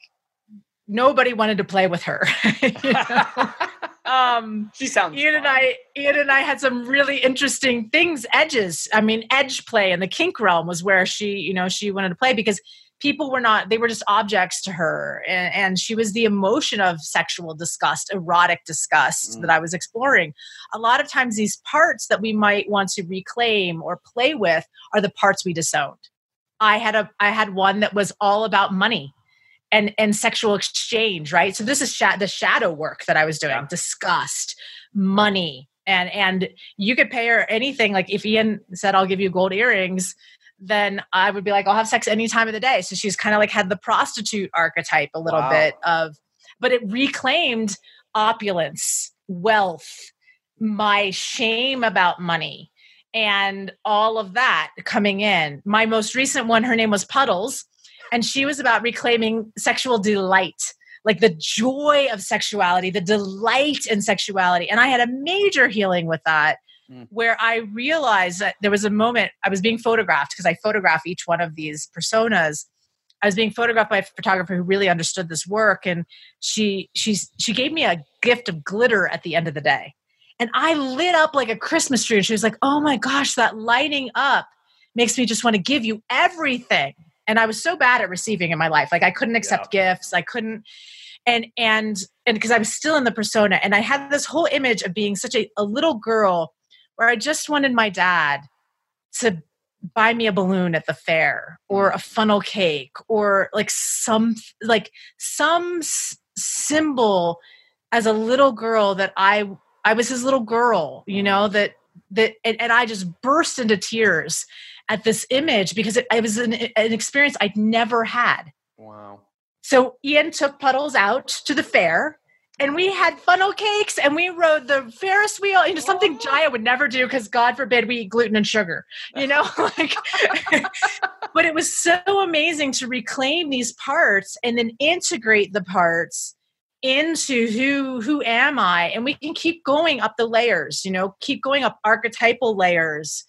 nobody wanted to play with her. um, she sounds. Ian fun. and I, Ian and I had some really interesting things, edges. I mean, edge play in the kink realm was where she, you know, she wanted to play because people were not they were just objects to her and, and she was the emotion of sexual disgust erotic disgust mm. that i was exploring a lot of times these parts that we might want to reclaim or play with are the parts we disowned i had a i had one that was all about money and and sexual exchange right so this is sh- the shadow work that i was doing yeah. disgust money and and you could pay her anything like if ian said i'll give you gold earrings then I would be like, I'll have sex any time of the day. So she's kind of like had the prostitute archetype a little wow. bit of, but it reclaimed opulence, wealth, my shame about money, and all of that coming in. My most recent one, her name was Puddles, and she was about reclaiming sexual delight. Like the joy of sexuality, the delight in sexuality. And I had a major healing with that mm. where I realized that there was a moment I was being photographed because I photograph each one of these personas. I was being photographed by a photographer who really understood this work, and she she's she gave me a gift of glitter at the end of the day, and I lit up like a Christmas tree. And she was like, "Oh my gosh, that lighting up makes me just want to give you everything." And I was so bad at receiving in my life, like I couldn't accept yeah. gifts, I couldn't and and and because I was still in the persona, and I had this whole image of being such a, a little girl where I just wanted my dad to buy me a balloon at the fair or mm. a funnel cake or like some like some s- symbol as a little girl that I I was his little girl, you know, mm. that that and, and I just burst into tears at this image because it, it was an, an experience I'd never had. Wow. So Ian took Puddles out to the fair and we had funnel cakes and we rode the Ferris wheel, you know, something oh. Jaiya would never do because God forbid we eat gluten and sugar, you know, like, but it was so amazing to reclaim these parts and then integrate the parts into who who am I and we can keep going up the layers, you know, keep going up archetypal layers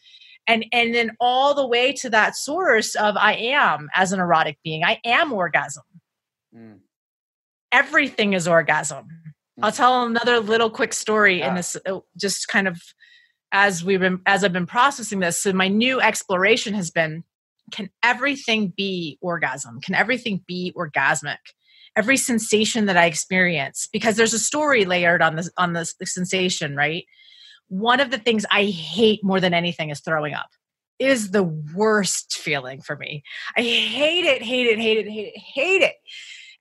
and and then all the way to that source of I am as an erotic being. I am orgasm. Mm everything is orgasm. I'll mm-hmm. tell another little quick story yeah. in this, uh, just kind of as we've been, as I've been processing this. So my new exploration has been: Can everything be orgasm? Can everything be orgasmic? Every sensation that I experience, because there's a story layered on this on this the sensation, right? One of the things I hate more than anything is throwing up. It is the worst feeling for me. I hate it, hate it, hate it, hate it, hate it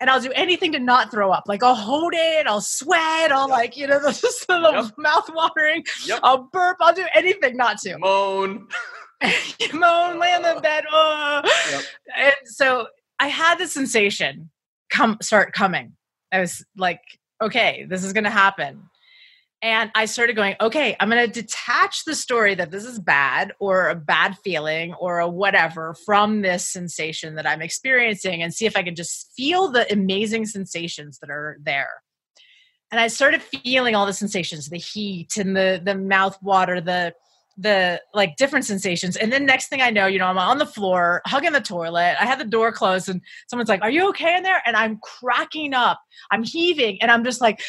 and I'll do anything to not throw up. Like I'll hold it, I'll sweat, I'll yep. like, you know, a little yep. mouth watering. Yep. I'll burp, I'll do anything not to. Moan. Moan, lay on the bed. Oh. And so I had the sensation come start coming. I was like, okay, this is gonna happen. And I started going, okay, I'm going to detach the story that this is bad or a bad feeling or a whatever from this sensation that I'm experiencing and see if I can just feel the amazing sensations that are there. And I started feeling all the sensations, the heat and the the mouth water, the the like different sensations. And then next thing I know, you know, I'm on the floor, hugging the toilet. I had the door closed, and someone's like, Are you okay in there? And I'm cracking up. I'm heaving, and I'm just like,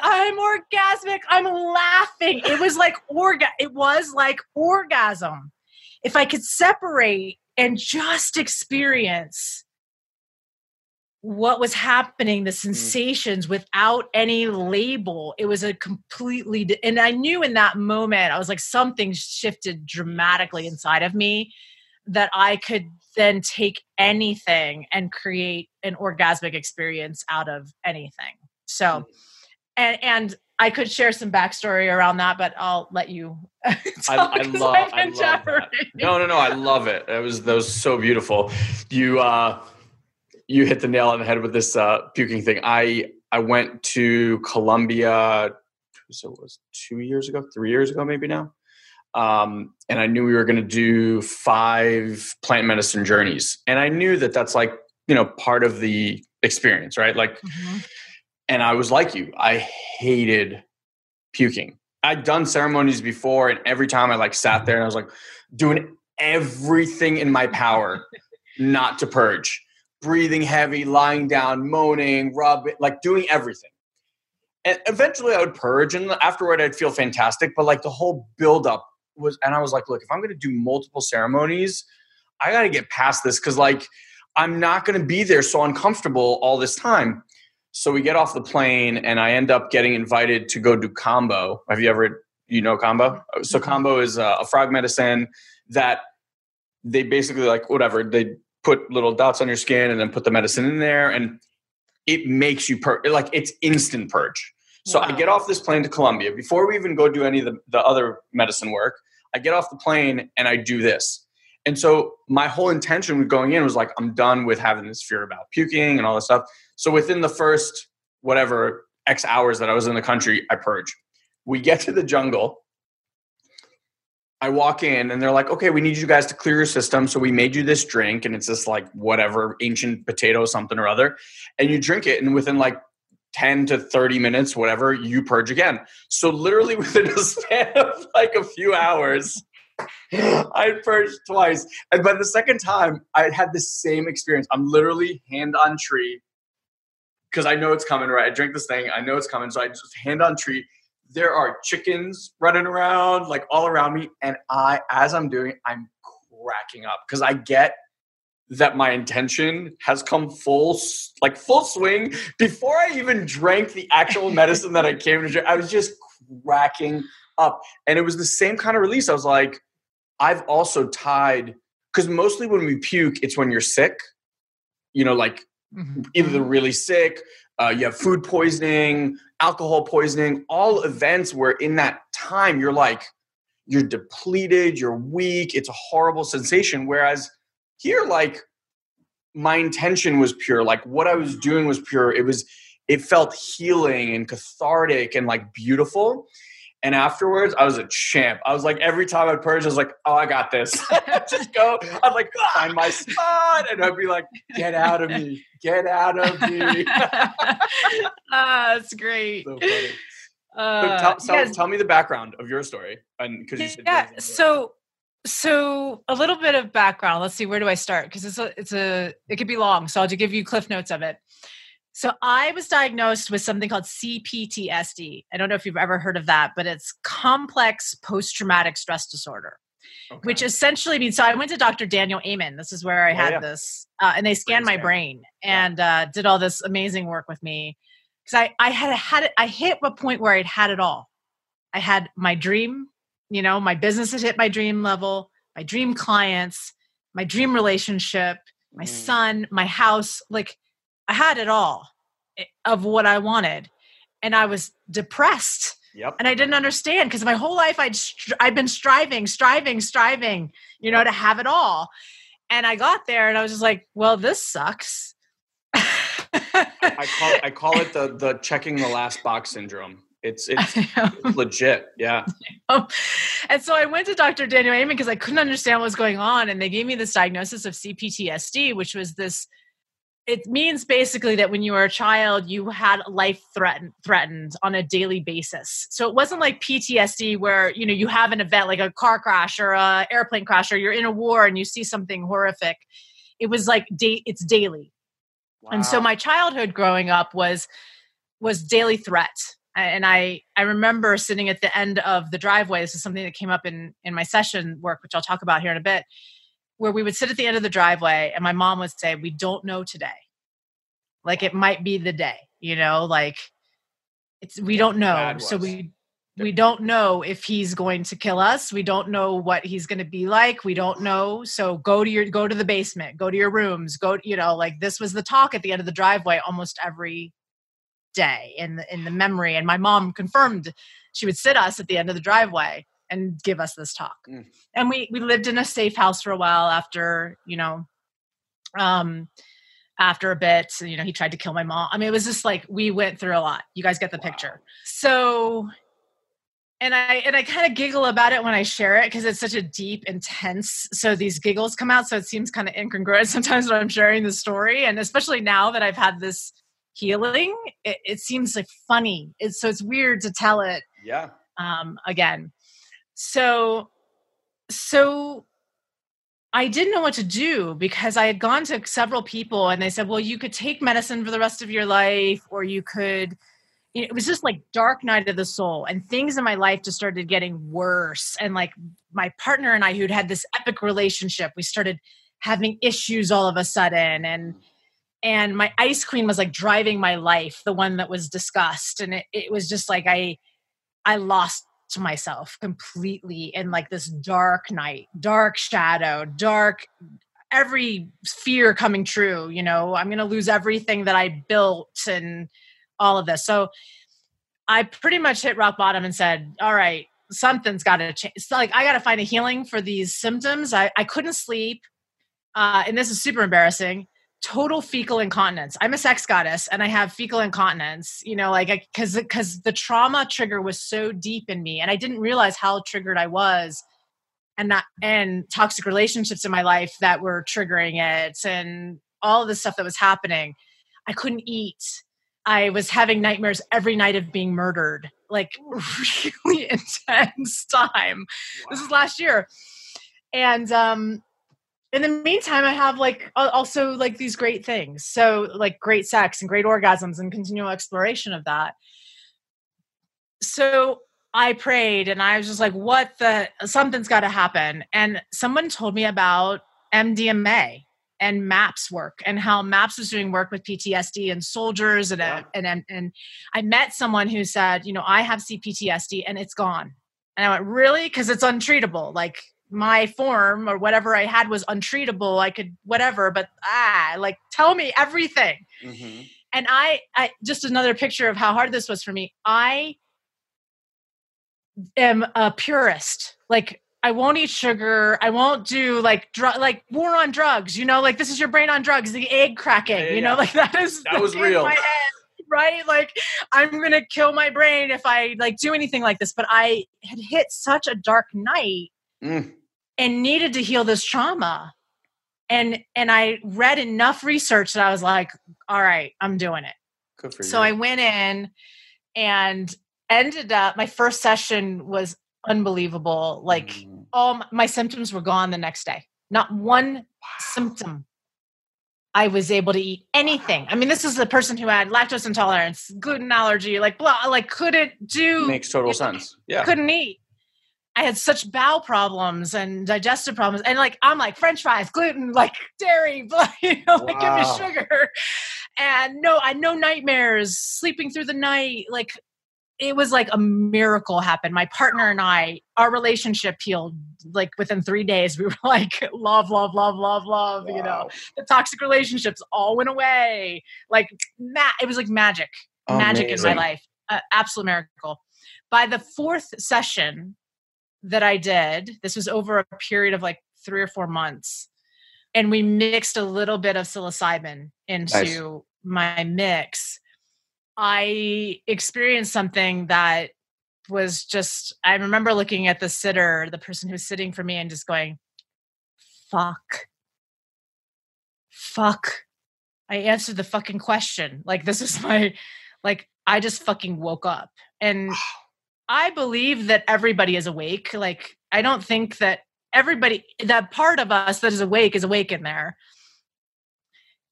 I'm orgasmic. I'm laughing. It was like orga it was like orgasm. If I could separate and just experience what was happening the mm. sensations mm. without any label it was a completely and i knew in that moment i was like something shifted dramatically inside of me that i could then take anything and create an orgasmic experience out of anything so mm. And and I could share some backstory around that, but I'll let you. I, I, love. I love that. No, no, no. I love it. It was that was so beautiful. You uh, you hit the nail on the head with this uh, puking thing. I I went to Colombia. So it was two years ago, three years ago, maybe now. Um, and I knew we were going to do five plant medicine journeys, and I knew that that's like you know part of the experience, right? Like, mm-hmm. And I was like you, I hated puking. I'd done ceremonies before, and every time I like sat there and I was like doing everything in my power not to purge breathing heavy, lying down, moaning, rubbing, like doing everything. And eventually I would purge and afterward I'd feel fantastic. But like the whole buildup was, and I was like, look, if I'm going to do multiple ceremonies, I got to get past this because like I'm not going to be there so uncomfortable all this time. So we get off the plane and I end up getting invited to go do Kambo. Have you ever, you know, Kambo? So mm-hmm. is a, a frog medicine that they basically like whatever they put little dots on your skin and then put the medicine in there and it makes you purge like it's instant purge so wow. i get off this plane to colombia before we even go do any of the, the other medicine work i get off the plane and i do this and so my whole intention with going in was like i'm done with having this fear about puking and all this stuff so within the first whatever x hours that i was in the country i purge we get to the jungle I walk in and they're like, okay, we need you guys to clear your system. So we made you this drink and it's this like whatever ancient potato something or other. And you drink it and within like 10 to 30 minutes, whatever, you purge again. So literally within a span of like a few hours, I purged twice. And by the second time, I had the same experience. I'm literally hand on tree because I know it's coming, right? I drink this thing, I know it's coming. So I just hand on tree there are chickens running around like all around me and i as i'm doing it, i'm cracking up because i get that my intention has come full like full swing before i even drank the actual medicine that i came to drink i was just cracking up and it was the same kind of release i was like i've also tied because mostly when we puke it's when you're sick you know like mm-hmm. either really sick uh, you have food poisoning, alcohol poisoning, all events where in that time you're like, you're depleted, you're weak, it's a horrible sensation. Whereas here, like, my intention was pure. Like, what I was doing was pure. It was, it felt healing and cathartic and like beautiful. And afterwards, I was a champ. I was like, every time I'd purge, I was like, oh, I got this. Just go. I'd like find my spot. And I'd be like, get out of me. Get out of me. ah, that's great. So funny. Uh, tell, tell, yes. tell, me the background of your story. And because you said yeah, so so a little bit of background. Let's see, where do I start? Because it's a it's a it could be long, so I'll just give you cliff notes of it. So I was diagnosed with something called CPTSD. I don't know if you've ever heard of that, but it's complex post traumatic stress disorder. Okay. Which essentially means so. I went to Dr. Daniel Amen. This is where I oh, had yeah. this, uh, and they scanned brain my brain and yeah. uh, did all this amazing work with me. Because I, I had had it, I hit a point where I'd had it all. I had my dream, you know, my business had hit my dream level, my dream clients, my dream relationship, my mm. son, my house. Like I had it all eh, of what I wanted. And I was depressed. Yep. And I didn't understand because my whole life I'd stri- I've been striving, striving, striving, you know, to have it all. And I got there and I was just like, well, this sucks. I call I call it the the checking the last box syndrome. It's it's, it's legit, yeah. And so I went to Dr. Daniel Amen because I couldn't understand what was going on, and they gave me this diagnosis of CPTSD, which was this it means basically that when you were a child, you had life threatened threatened on a daily basis. So it wasn't like PTSD where you know you have an event like a car crash or a airplane crash or you're in a war and you see something horrific. It was like day it's daily. Wow. And so my childhood growing up was was daily threat. And I I remember sitting at the end of the driveway. This is something that came up in in my session work, which I'll talk about here in a bit where we would sit at the end of the driveway and my mom would say, We don't know today. Like it might be the day, you know, like it's we don't know. So we we don't know if he's going to kill us. We don't know what he's going to be like. We don't know. So go to your go to the basement, go to your rooms, go, you know, like this was the talk at the end of the driveway almost every day in the in the memory. And my mom confirmed she would sit us at the end of the driveway and give us this talk. Mm. And we we lived in a safe house for a while after, you know, um after a bit, you know, he tried to kill my mom. I mean, it was just like we went through a lot. You guys get the wow. picture. So and I and I kind of giggle about it when I share it because it's such a deep, intense. So these giggles come out. So it seems kind of incongruent sometimes when I'm sharing the story, and especially now that I've had this healing, it, it seems like funny. It's so it's weird to tell it. Yeah. Um, again, so so I didn't know what to do because I had gone to several people and they said, well, you could take medicine for the rest of your life, or you could, it was just like dark night of the soul. And things in my life just started getting worse. And like my partner and I, who'd had this epic relationship, we started having issues all of a sudden. And, and my ice queen was like driving my life, the one that was discussed. And it, it was just like, I, I lost to myself completely in like this dark night, dark shadow, dark every fear coming true, you know, I'm going to lose everything that I built and all of this. So I pretty much hit rock bottom and said, all right, something's got to change. It's like I got to find a healing for these symptoms. I, I couldn't sleep. Uh, and this is super embarrassing total fecal incontinence. I'm a sex goddess and I have fecal incontinence, you know, like cuz cuz the trauma trigger was so deep in me and I didn't realize how triggered I was and that and toxic relationships in my life that were triggering it and all of the stuff that was happening. I couldn't eat. I was having nightmares every night of being murdered. Like really intense time. Wow. This is last year. And um in the meantime i have like also like these great things. So like great sex and great orgasms and continual exploration of that. So i prayed and i was just like what the something's got to happen. And someone told me about mdma and maps work and how maps was doing work with ptsd and soldiers and, uh, yeah. and, and and i met someone who said you know i have cptsd and it's gone. And i went really? Because it's untreatable. Like my form or whatever I had was untreatable. I could whatever, but ah, like tell me everything. Mm-hmm. And I, I just another picture of how hard this was for me. I am a purist. Like I won't eat sugar. I won't do like drug, like war on drugs. You know, like this is your brain on drugs. The egg cracking. Yeah, you know, like that is that was real. Head, right? Like I'm gonna kill my brain if I like do anything like this. But I had hit such a dark night. Mm and needed to heal this trauma and and i read enough research that i was like all right i'm doing it Good for so you. i went in and ended up my first session was unbelievable like mm. all my symptoms were gone the next day not one wow. symptom I was able to eat anything. I mean, this is the person who had lactose intolerance, gluten allergy, like blah, like couldn't do makes total sense. Yeah, couldn't eat. I had such bowel problems and digestive problems. And like, I'm like French fries, gluten, like dairy, you know, wow. like give me sugar. And no, I no nightmares, sleeping through the night. Like it was like a miracle happened. My partner and I, our relationship healed like within three days. We were like love, love, love, love, love. Wow. You know, the toxic relationships all went away. Like ma- it was like magic, Amazing. magic in my life. Uh, absolute miracle. By the fourth session, that I did, this was over a period of like three or four months. And we mixed a little bit of psilocybin into nice. my mix. I experienced something that was just, I remember looking at the sitter, the person who's sitting for me, and just going, fuck, fuck, I answered the fucking question. Like this is my like I just fucking woke up. And I believe that everybody is awake. Like I don't think that everybody that part of us that is awake is awake in there.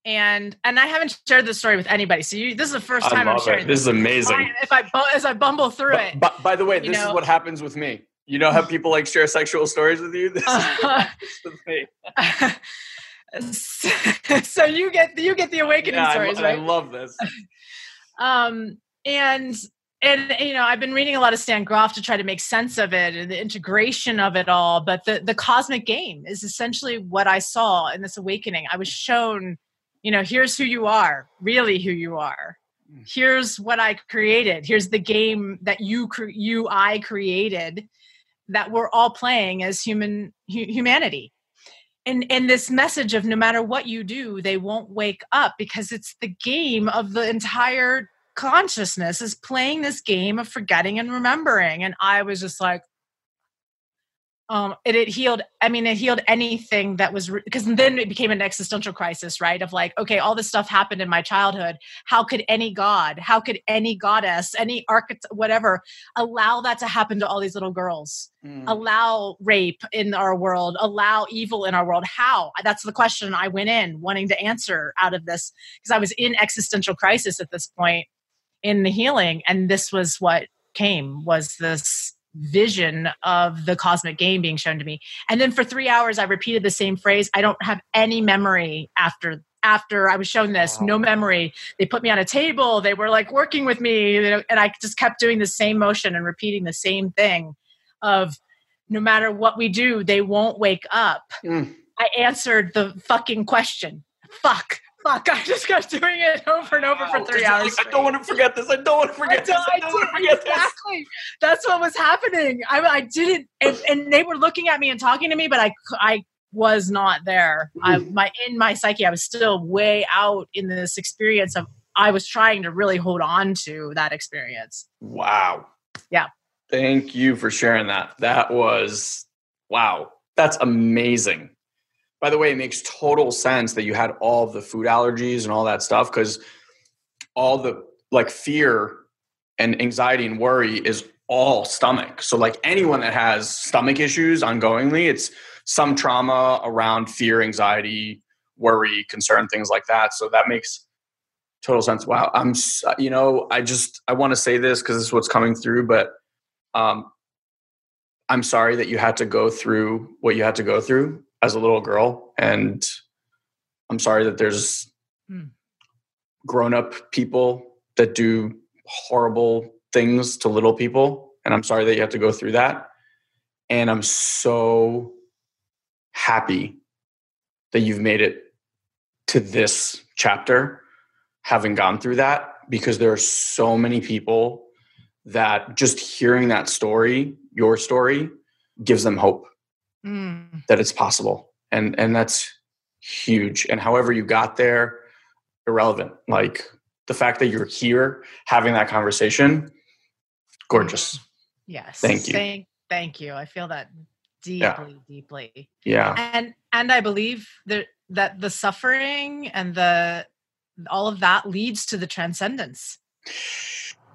And and I haven't shared this story with anybody. So you, this is the first time I'm sharing. It. This is amazing. If I as I bumble through but, it. But by the way, this know, is what happens with me. You know how people like share sexual stories with you? This uh, is me. so you get you get the awakening yeah, stories, I, right? I love this. um, and and you know, I've been reading a lot of Stan Grof to try to make sense of it and the integration of it all. But the the cosmic game is essentially what I saw in this awakening. I was shown, you know, here's who you are, really who you are. Hmm. Here's what I created. Here's the game that you you I created that we're all playing as human hu- humanity and and this message of no matter what you do they won't wake up because it's the game of the entire consciousness is playing this game of forgetting and remembering and i was just like um, it, it healed. I mean, it healed anything that was because re- then it became an existential crisis, right? Of like, okay, all this stuff happened in my childhood. How could any god, how could any goddess, any architect, whatever, allow that to happen to all these little girls? Mm. Allow rape in our world, allow evil in our world. How? That's the question I went in wanting to answer out of this because I was in existential crisis at this point in the healing, and this was what came was this vision of the cosmic game being shown to me. And then for three hours i repeated the same phrase i don't have any memory after after i was shown this wow. no memory. They put me on a table they were like working with me and i just kept doing the same motion and repeating the same thing of no matter what we do they won't wake up. Mm. i answered the fucking question. Fuck fuck, I just kept doing it over and over wow, for three hours. Like, I don't want to forget this. I don't want to forget I this. I, don't want to forget exactly. this. That's what was happening. I, I didn't, and, and, they were looking at me and talking to me, but I, I was not there. I, hmm. my in my psyche, I was still way out in this experience of. I was trying to really hold on to that experience. Wow. Yeah. Thank you for sharing that. That was wow. That's amazing by the way, it makes total sense that you had all the food allergies and all that stuff because all the like fear and anxiety and worry is all stomach. So like anyone that has stomach issues ongoingly, it's some trauma around fear, anxiety, worry, concern, things like that. So that makes total sense. Wow, I'm you know I just I want to say this because this is what's coming through, but um, I'm sorry that you had to go through what you had to go through as a little girl and i'm sorry that there's mm. grown up people that do horrible things to little people and i'm sorry that you have to go through that and i'm so happy that you've made it to this chapter having gone through that because there are so many people that just hearing that story your story gives them hope mm. that it's possible. And and that's huge. And however you got there irrelevant. Like the fact that you're here having that conversation gorgeous. Yes. Thank you. Thank, thank you. I feel that deeply yeah. deeply yeah. And and i believe that that the suffering and the all of that leads to the transcendence.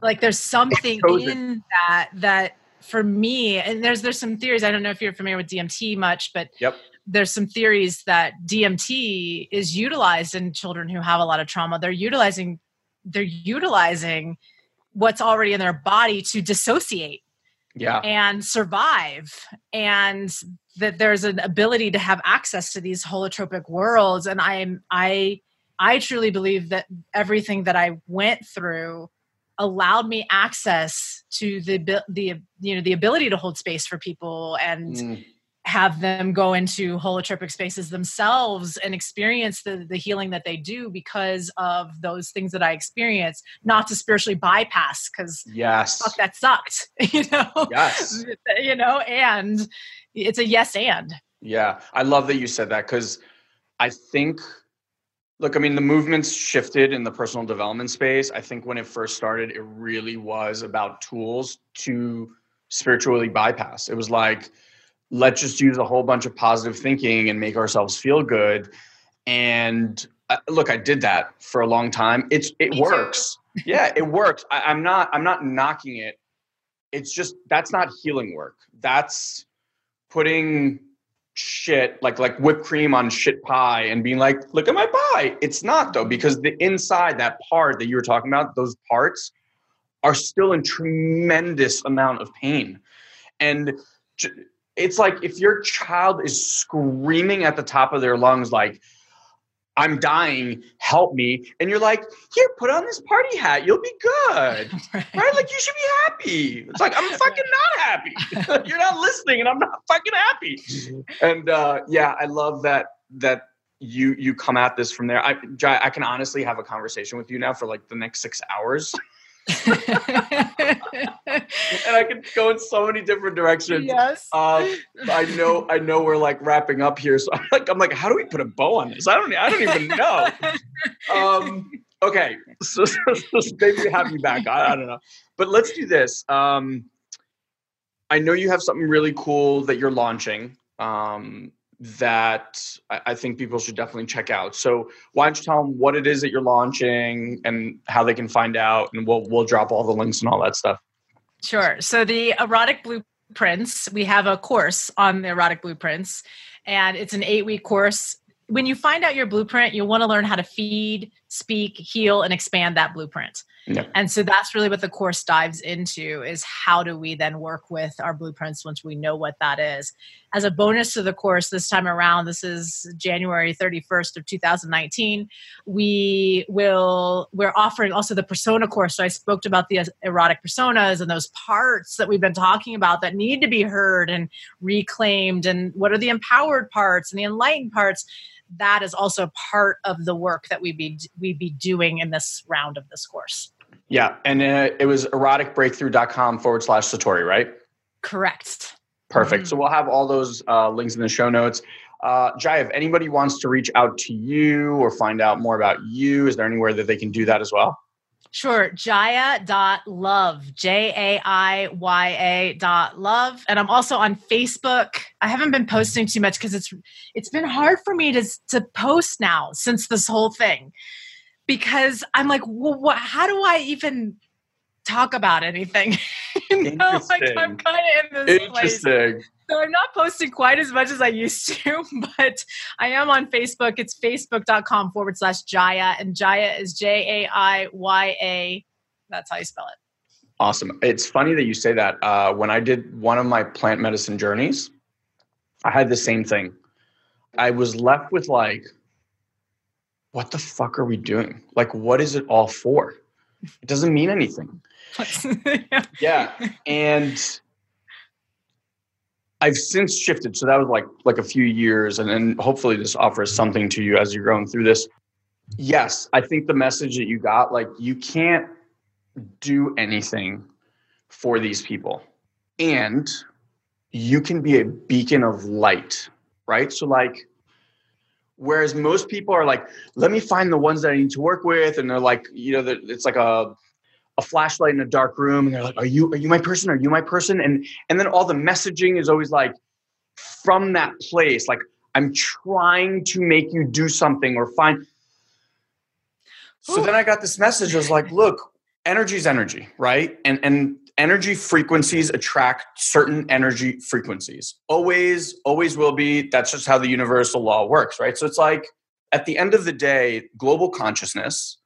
Like there's something in that that for me, and there's there's some theories. I don't know if you're familiar with DMT much, but yep. there's some theories that DMT is utilized in children who have a lot of trauma. They're utilizing they're utilizing what's already in their body to dissociate yeah and survive and that there's an ability to have access to these holotropic worlds and i'm i i truly believe that everything that i went through allowed me access to the the you know the ability to hold space for people and mm. have them go into holotropic spaces themselves and experience the the healing that they do because of those things that I experience not to spiritually bypass cuz yes. fuck that sucked you know? Yes. You know and it's a yes and. Yeah I love that you said that cuz I think Look, I mean, the movements shifted in the personal development space. I think when it first started, it really was about tools to spiritually bypass. It was like, let's just use a whole bunch of positive thinking and make ourselves feel good. And uh, look, I did that for a long time. It's it Me works. yeah, it works. I, I'm not I'm not knocking it. It's just that's not healing work. That's putting shit like like whipped cream on shit pie and being like, look at my pie. It's not though because the inside that part that you were talking about, those parts are still in tremendous amount of pain, and it's like if your child is screaming at the top of their lungs like I'm dying, help me. And you're like, here, put on this party hat. You'll be good. right. Right? Like you should be happy. It's like, I'm fucking not happy. you're not listening and I'm not fucking happy. And uh, yeah, I love that that you you come at this from there. I I can honestly have a conversation with you now for like the next six hours. and I can go in so many different directions. yes. Um, I know, I know, we're like wrapping up here, so I'm like, I'm like, how do we put a bow on this? I don't, I don't even know. Um, okay, so, so, so maybe have you back. I, I don't know, but let's do this. Um, I know you have something really cool that you're launching. Um, that I, think people should definitely check out. So why don't you tell them what it is that you're launching and how they can find out, and we'll we'll drop all the links and all that stuff. Sure. So the erotic blueprints, we have a course on the erotic blueprints, and it's an eight week course. When you find out your blueprint, you'll want to learn how to feed, speak, heal, and expand that blueprint. And so that's really what the course dives into is how do we then work with our blueprints once we know what that is. As a bonus to the course this time around, this is January 31st of 2019, we will we're offering also the persona course. So I spoke about the erotic personas and those parts that we've been talking about that need to be heard and reclaimed and what are the empowered parts and the enlightened parts that is also part of the work that we be we be doing in this round of this course. Yeah, and uh, it was eroticbreakthrough.com forward slash Satori, right? Correct. Perfect. Mhm. So we'll have all those uh, links in the show notes. Uh, Jai, if anybody wants to reach out to you or find out more about you, is there anywhere that they can do that as well? Sure. Jaiya.love. J A I Y A dot love. And I'm also on Facebook. I haven't been posting too much because it's it's been hard for me to to post now since this whole thing. Because I'm like, well, what how do I even talk about anything? you know, like I'm Interesting. kind of in this place. So I'm not posting quite as much as I used to, but I am on Facebook. It's facebook.com forward slash Jaiya, and Jaiya is J A I Y A. That's how you spell it. Awesome. It's funny that you say that. Uh, when I did one of my plant medicine journeys, I had the same thing. I was left with like, what the fuck are we doing? Like, what is it all for? It doesn't mean anything. yeah. Yeah. And I've since shifted. So that was like like a few years. And then hopefully this offers something to you as you're going through this. Yes, I think the message that you got, like you can't do anything for these people. And you can be a beacon of light, right? So like whereas most people are like, let me find the ones that I need to work with, and they're like, you know, it's like a a flashlight in a dark room and they're like are you are you my person? Are you my person? And and then all the messaging is always like from that place like i'm trying to make you do something or find so then i got this message I was like look energy is energy right? And and energy frequencies attract certain energy frequencies. Always always will be. That's just how the universal law works right? So it's like at the end of the day global consciousness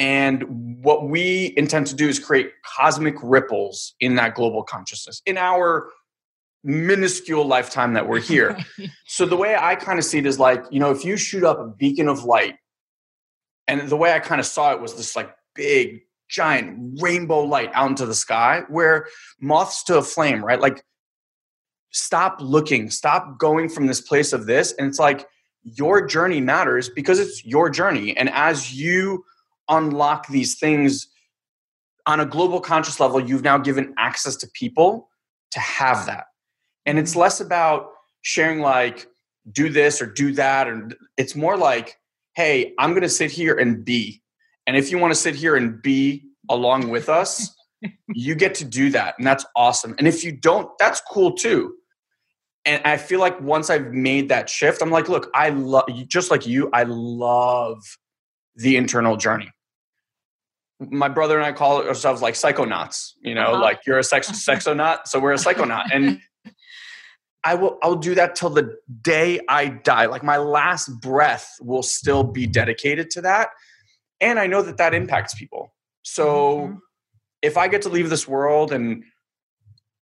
and what we intend to do is create cosmic ripples in that global consciousness in our minuscule lifetime that we're here. so the way I kind of see it is like, you know, if you shoot up a beacon of light, and the way I kind of saw it was this like big, giant rainbow light out into the sky where moths to a flame, right? Like, stop looking, stop going from this place of this. And it's like, your journey matters because it's your journey. And as you unlock these things on a global conscious level, you've now given access to people to have that. And it's mm-hmm. less about sharing, like, do this or do that. And it's more like, hey, I'm going to sit here and be. And if you want to sit here and be along with us, you get to do that. And that's awesome. And if you don't, that's cool too. and I feel like once I've made that shift, I'm like, look, I love just like you, I love the internal journey. My brother and I call ourselves like psychonauts, you know, uh-huh. like you're a sex sexonaut, so we're a psychonaut. And I will I'll do that till the day I die. Like my last breath will still be dedicated to that. And I know that that impacts people. So mm-hmm. if I get to leave this world and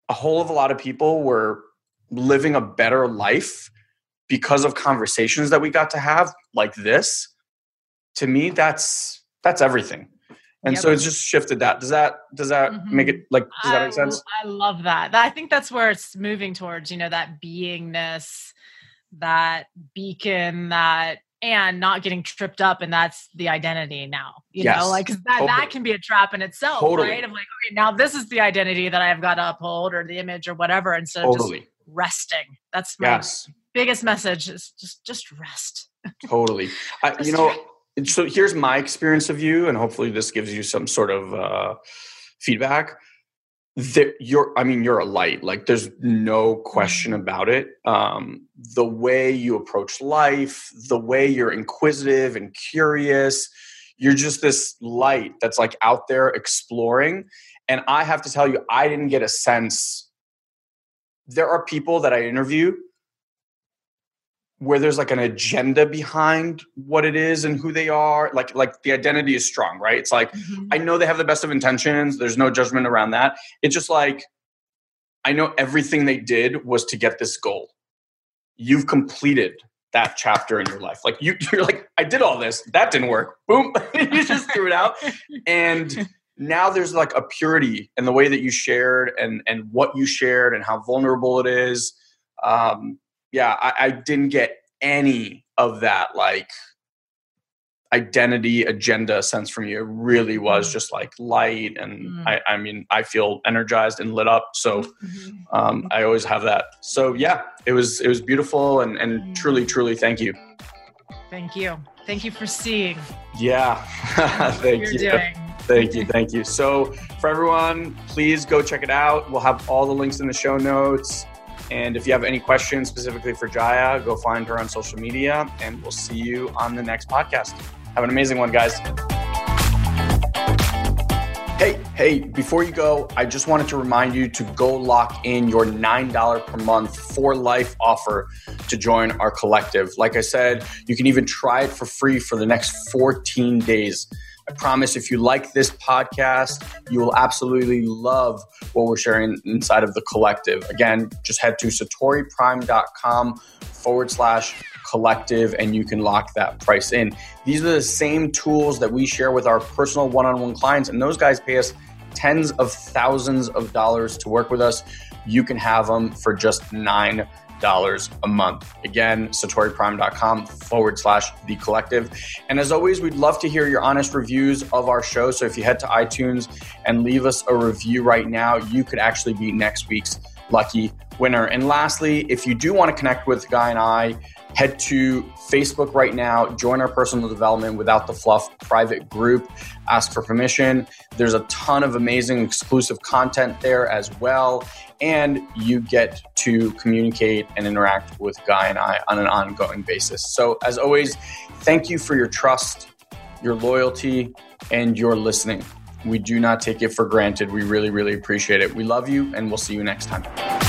a whole of a lot of people were living a better life because of conversations that we got to have like this, to me that's that's everything and yep. so it's just shifted that does that does that mm-hmm. make it like does that make sense I, I love that i think that's where it's moving towards you know that beingness that beacon that and not getting tripped up and that's the identity now you yes. know like that, totally. that can be a trap in itself totally. right of like okay now this is the identity that i've got to uphold or the image or whatever instead totally. of just resting that's my yes. biggest message is just just rest totally I, you know so here's my experience of you, and hopefully this gives you some sort of uh, feedback. That you're, I mean, you're a light. Like, there's no question mm-hmm. about it. Um, the way you approach life, the way you're inquisitive and curious, you're just this light that's like out there exploring. And I have to tell you, I didn't get a sense. There are people that I interview where there's like an agenda behind what it is and who they are like like the identity is strong right? It's like mm-hmm. i know they have the best of intentions. There's no judgment around that. It's just like i know everything they did was to get this goal. You've completed that chapter in your life. Like you, you're like i did all this. That didn't work. Boom. You just threw it out. And now there's like a purity in the way that you shared and and what you shared and how vulnerable it is. Um yeah, I, I didn't get any of that like identity agenda sense from you. It really was mm. just like light, and mm. I, I mean, I feel energized and lit up. So mm-hmm. um, I always have that. So yeah, it was it was beautiful, and and mm. truly, truly, thank you. Thank you. Thank you for seeing. Yeah, thank you. Doing. Thank you, thank you. So for everyone, please go check it out. We'll have all the links in the show notes. And if you have any questions specifically for Jaiya, go find her on social media, and we'll see you on the next podcast. Have an amazing one, guys. Hey, hey, before you go, I just wanted to remind you to go lock in your $9 per month for life offer to join our collective. Like I said, you can even try it for free for the next 14 days. I promise if you like this podcast, you will absolutely love what we're sharing inside of the collective. Again, just head to satoriprime.com forward slash collective and you can lock that price in. These are the same tools that we share with our personal one on one clients, and those guys pay us tens of thousands of dollars to work with us. You can have them for just nine dollars a month. Again, satoriprime.com forward slash the collective. And as always, we'd love to hear your honest reviews of our show. So if you head to iTunes and leave us a review right now, you could actually be next week's lucky winner. And lastly, if you do want to connect with Guy and I, head to Facebook right now, join our personal development without the fluff private group, ask for permission. There's a ton of amazing exclusive content there as well. And you get to communicate and interact with Guy and I on an ongoing basis. So, as always, thank you for your trust, your loyalty, and your listening. We do not take it for granted. We really, really appreciate it. We love you, and we'll see you next time.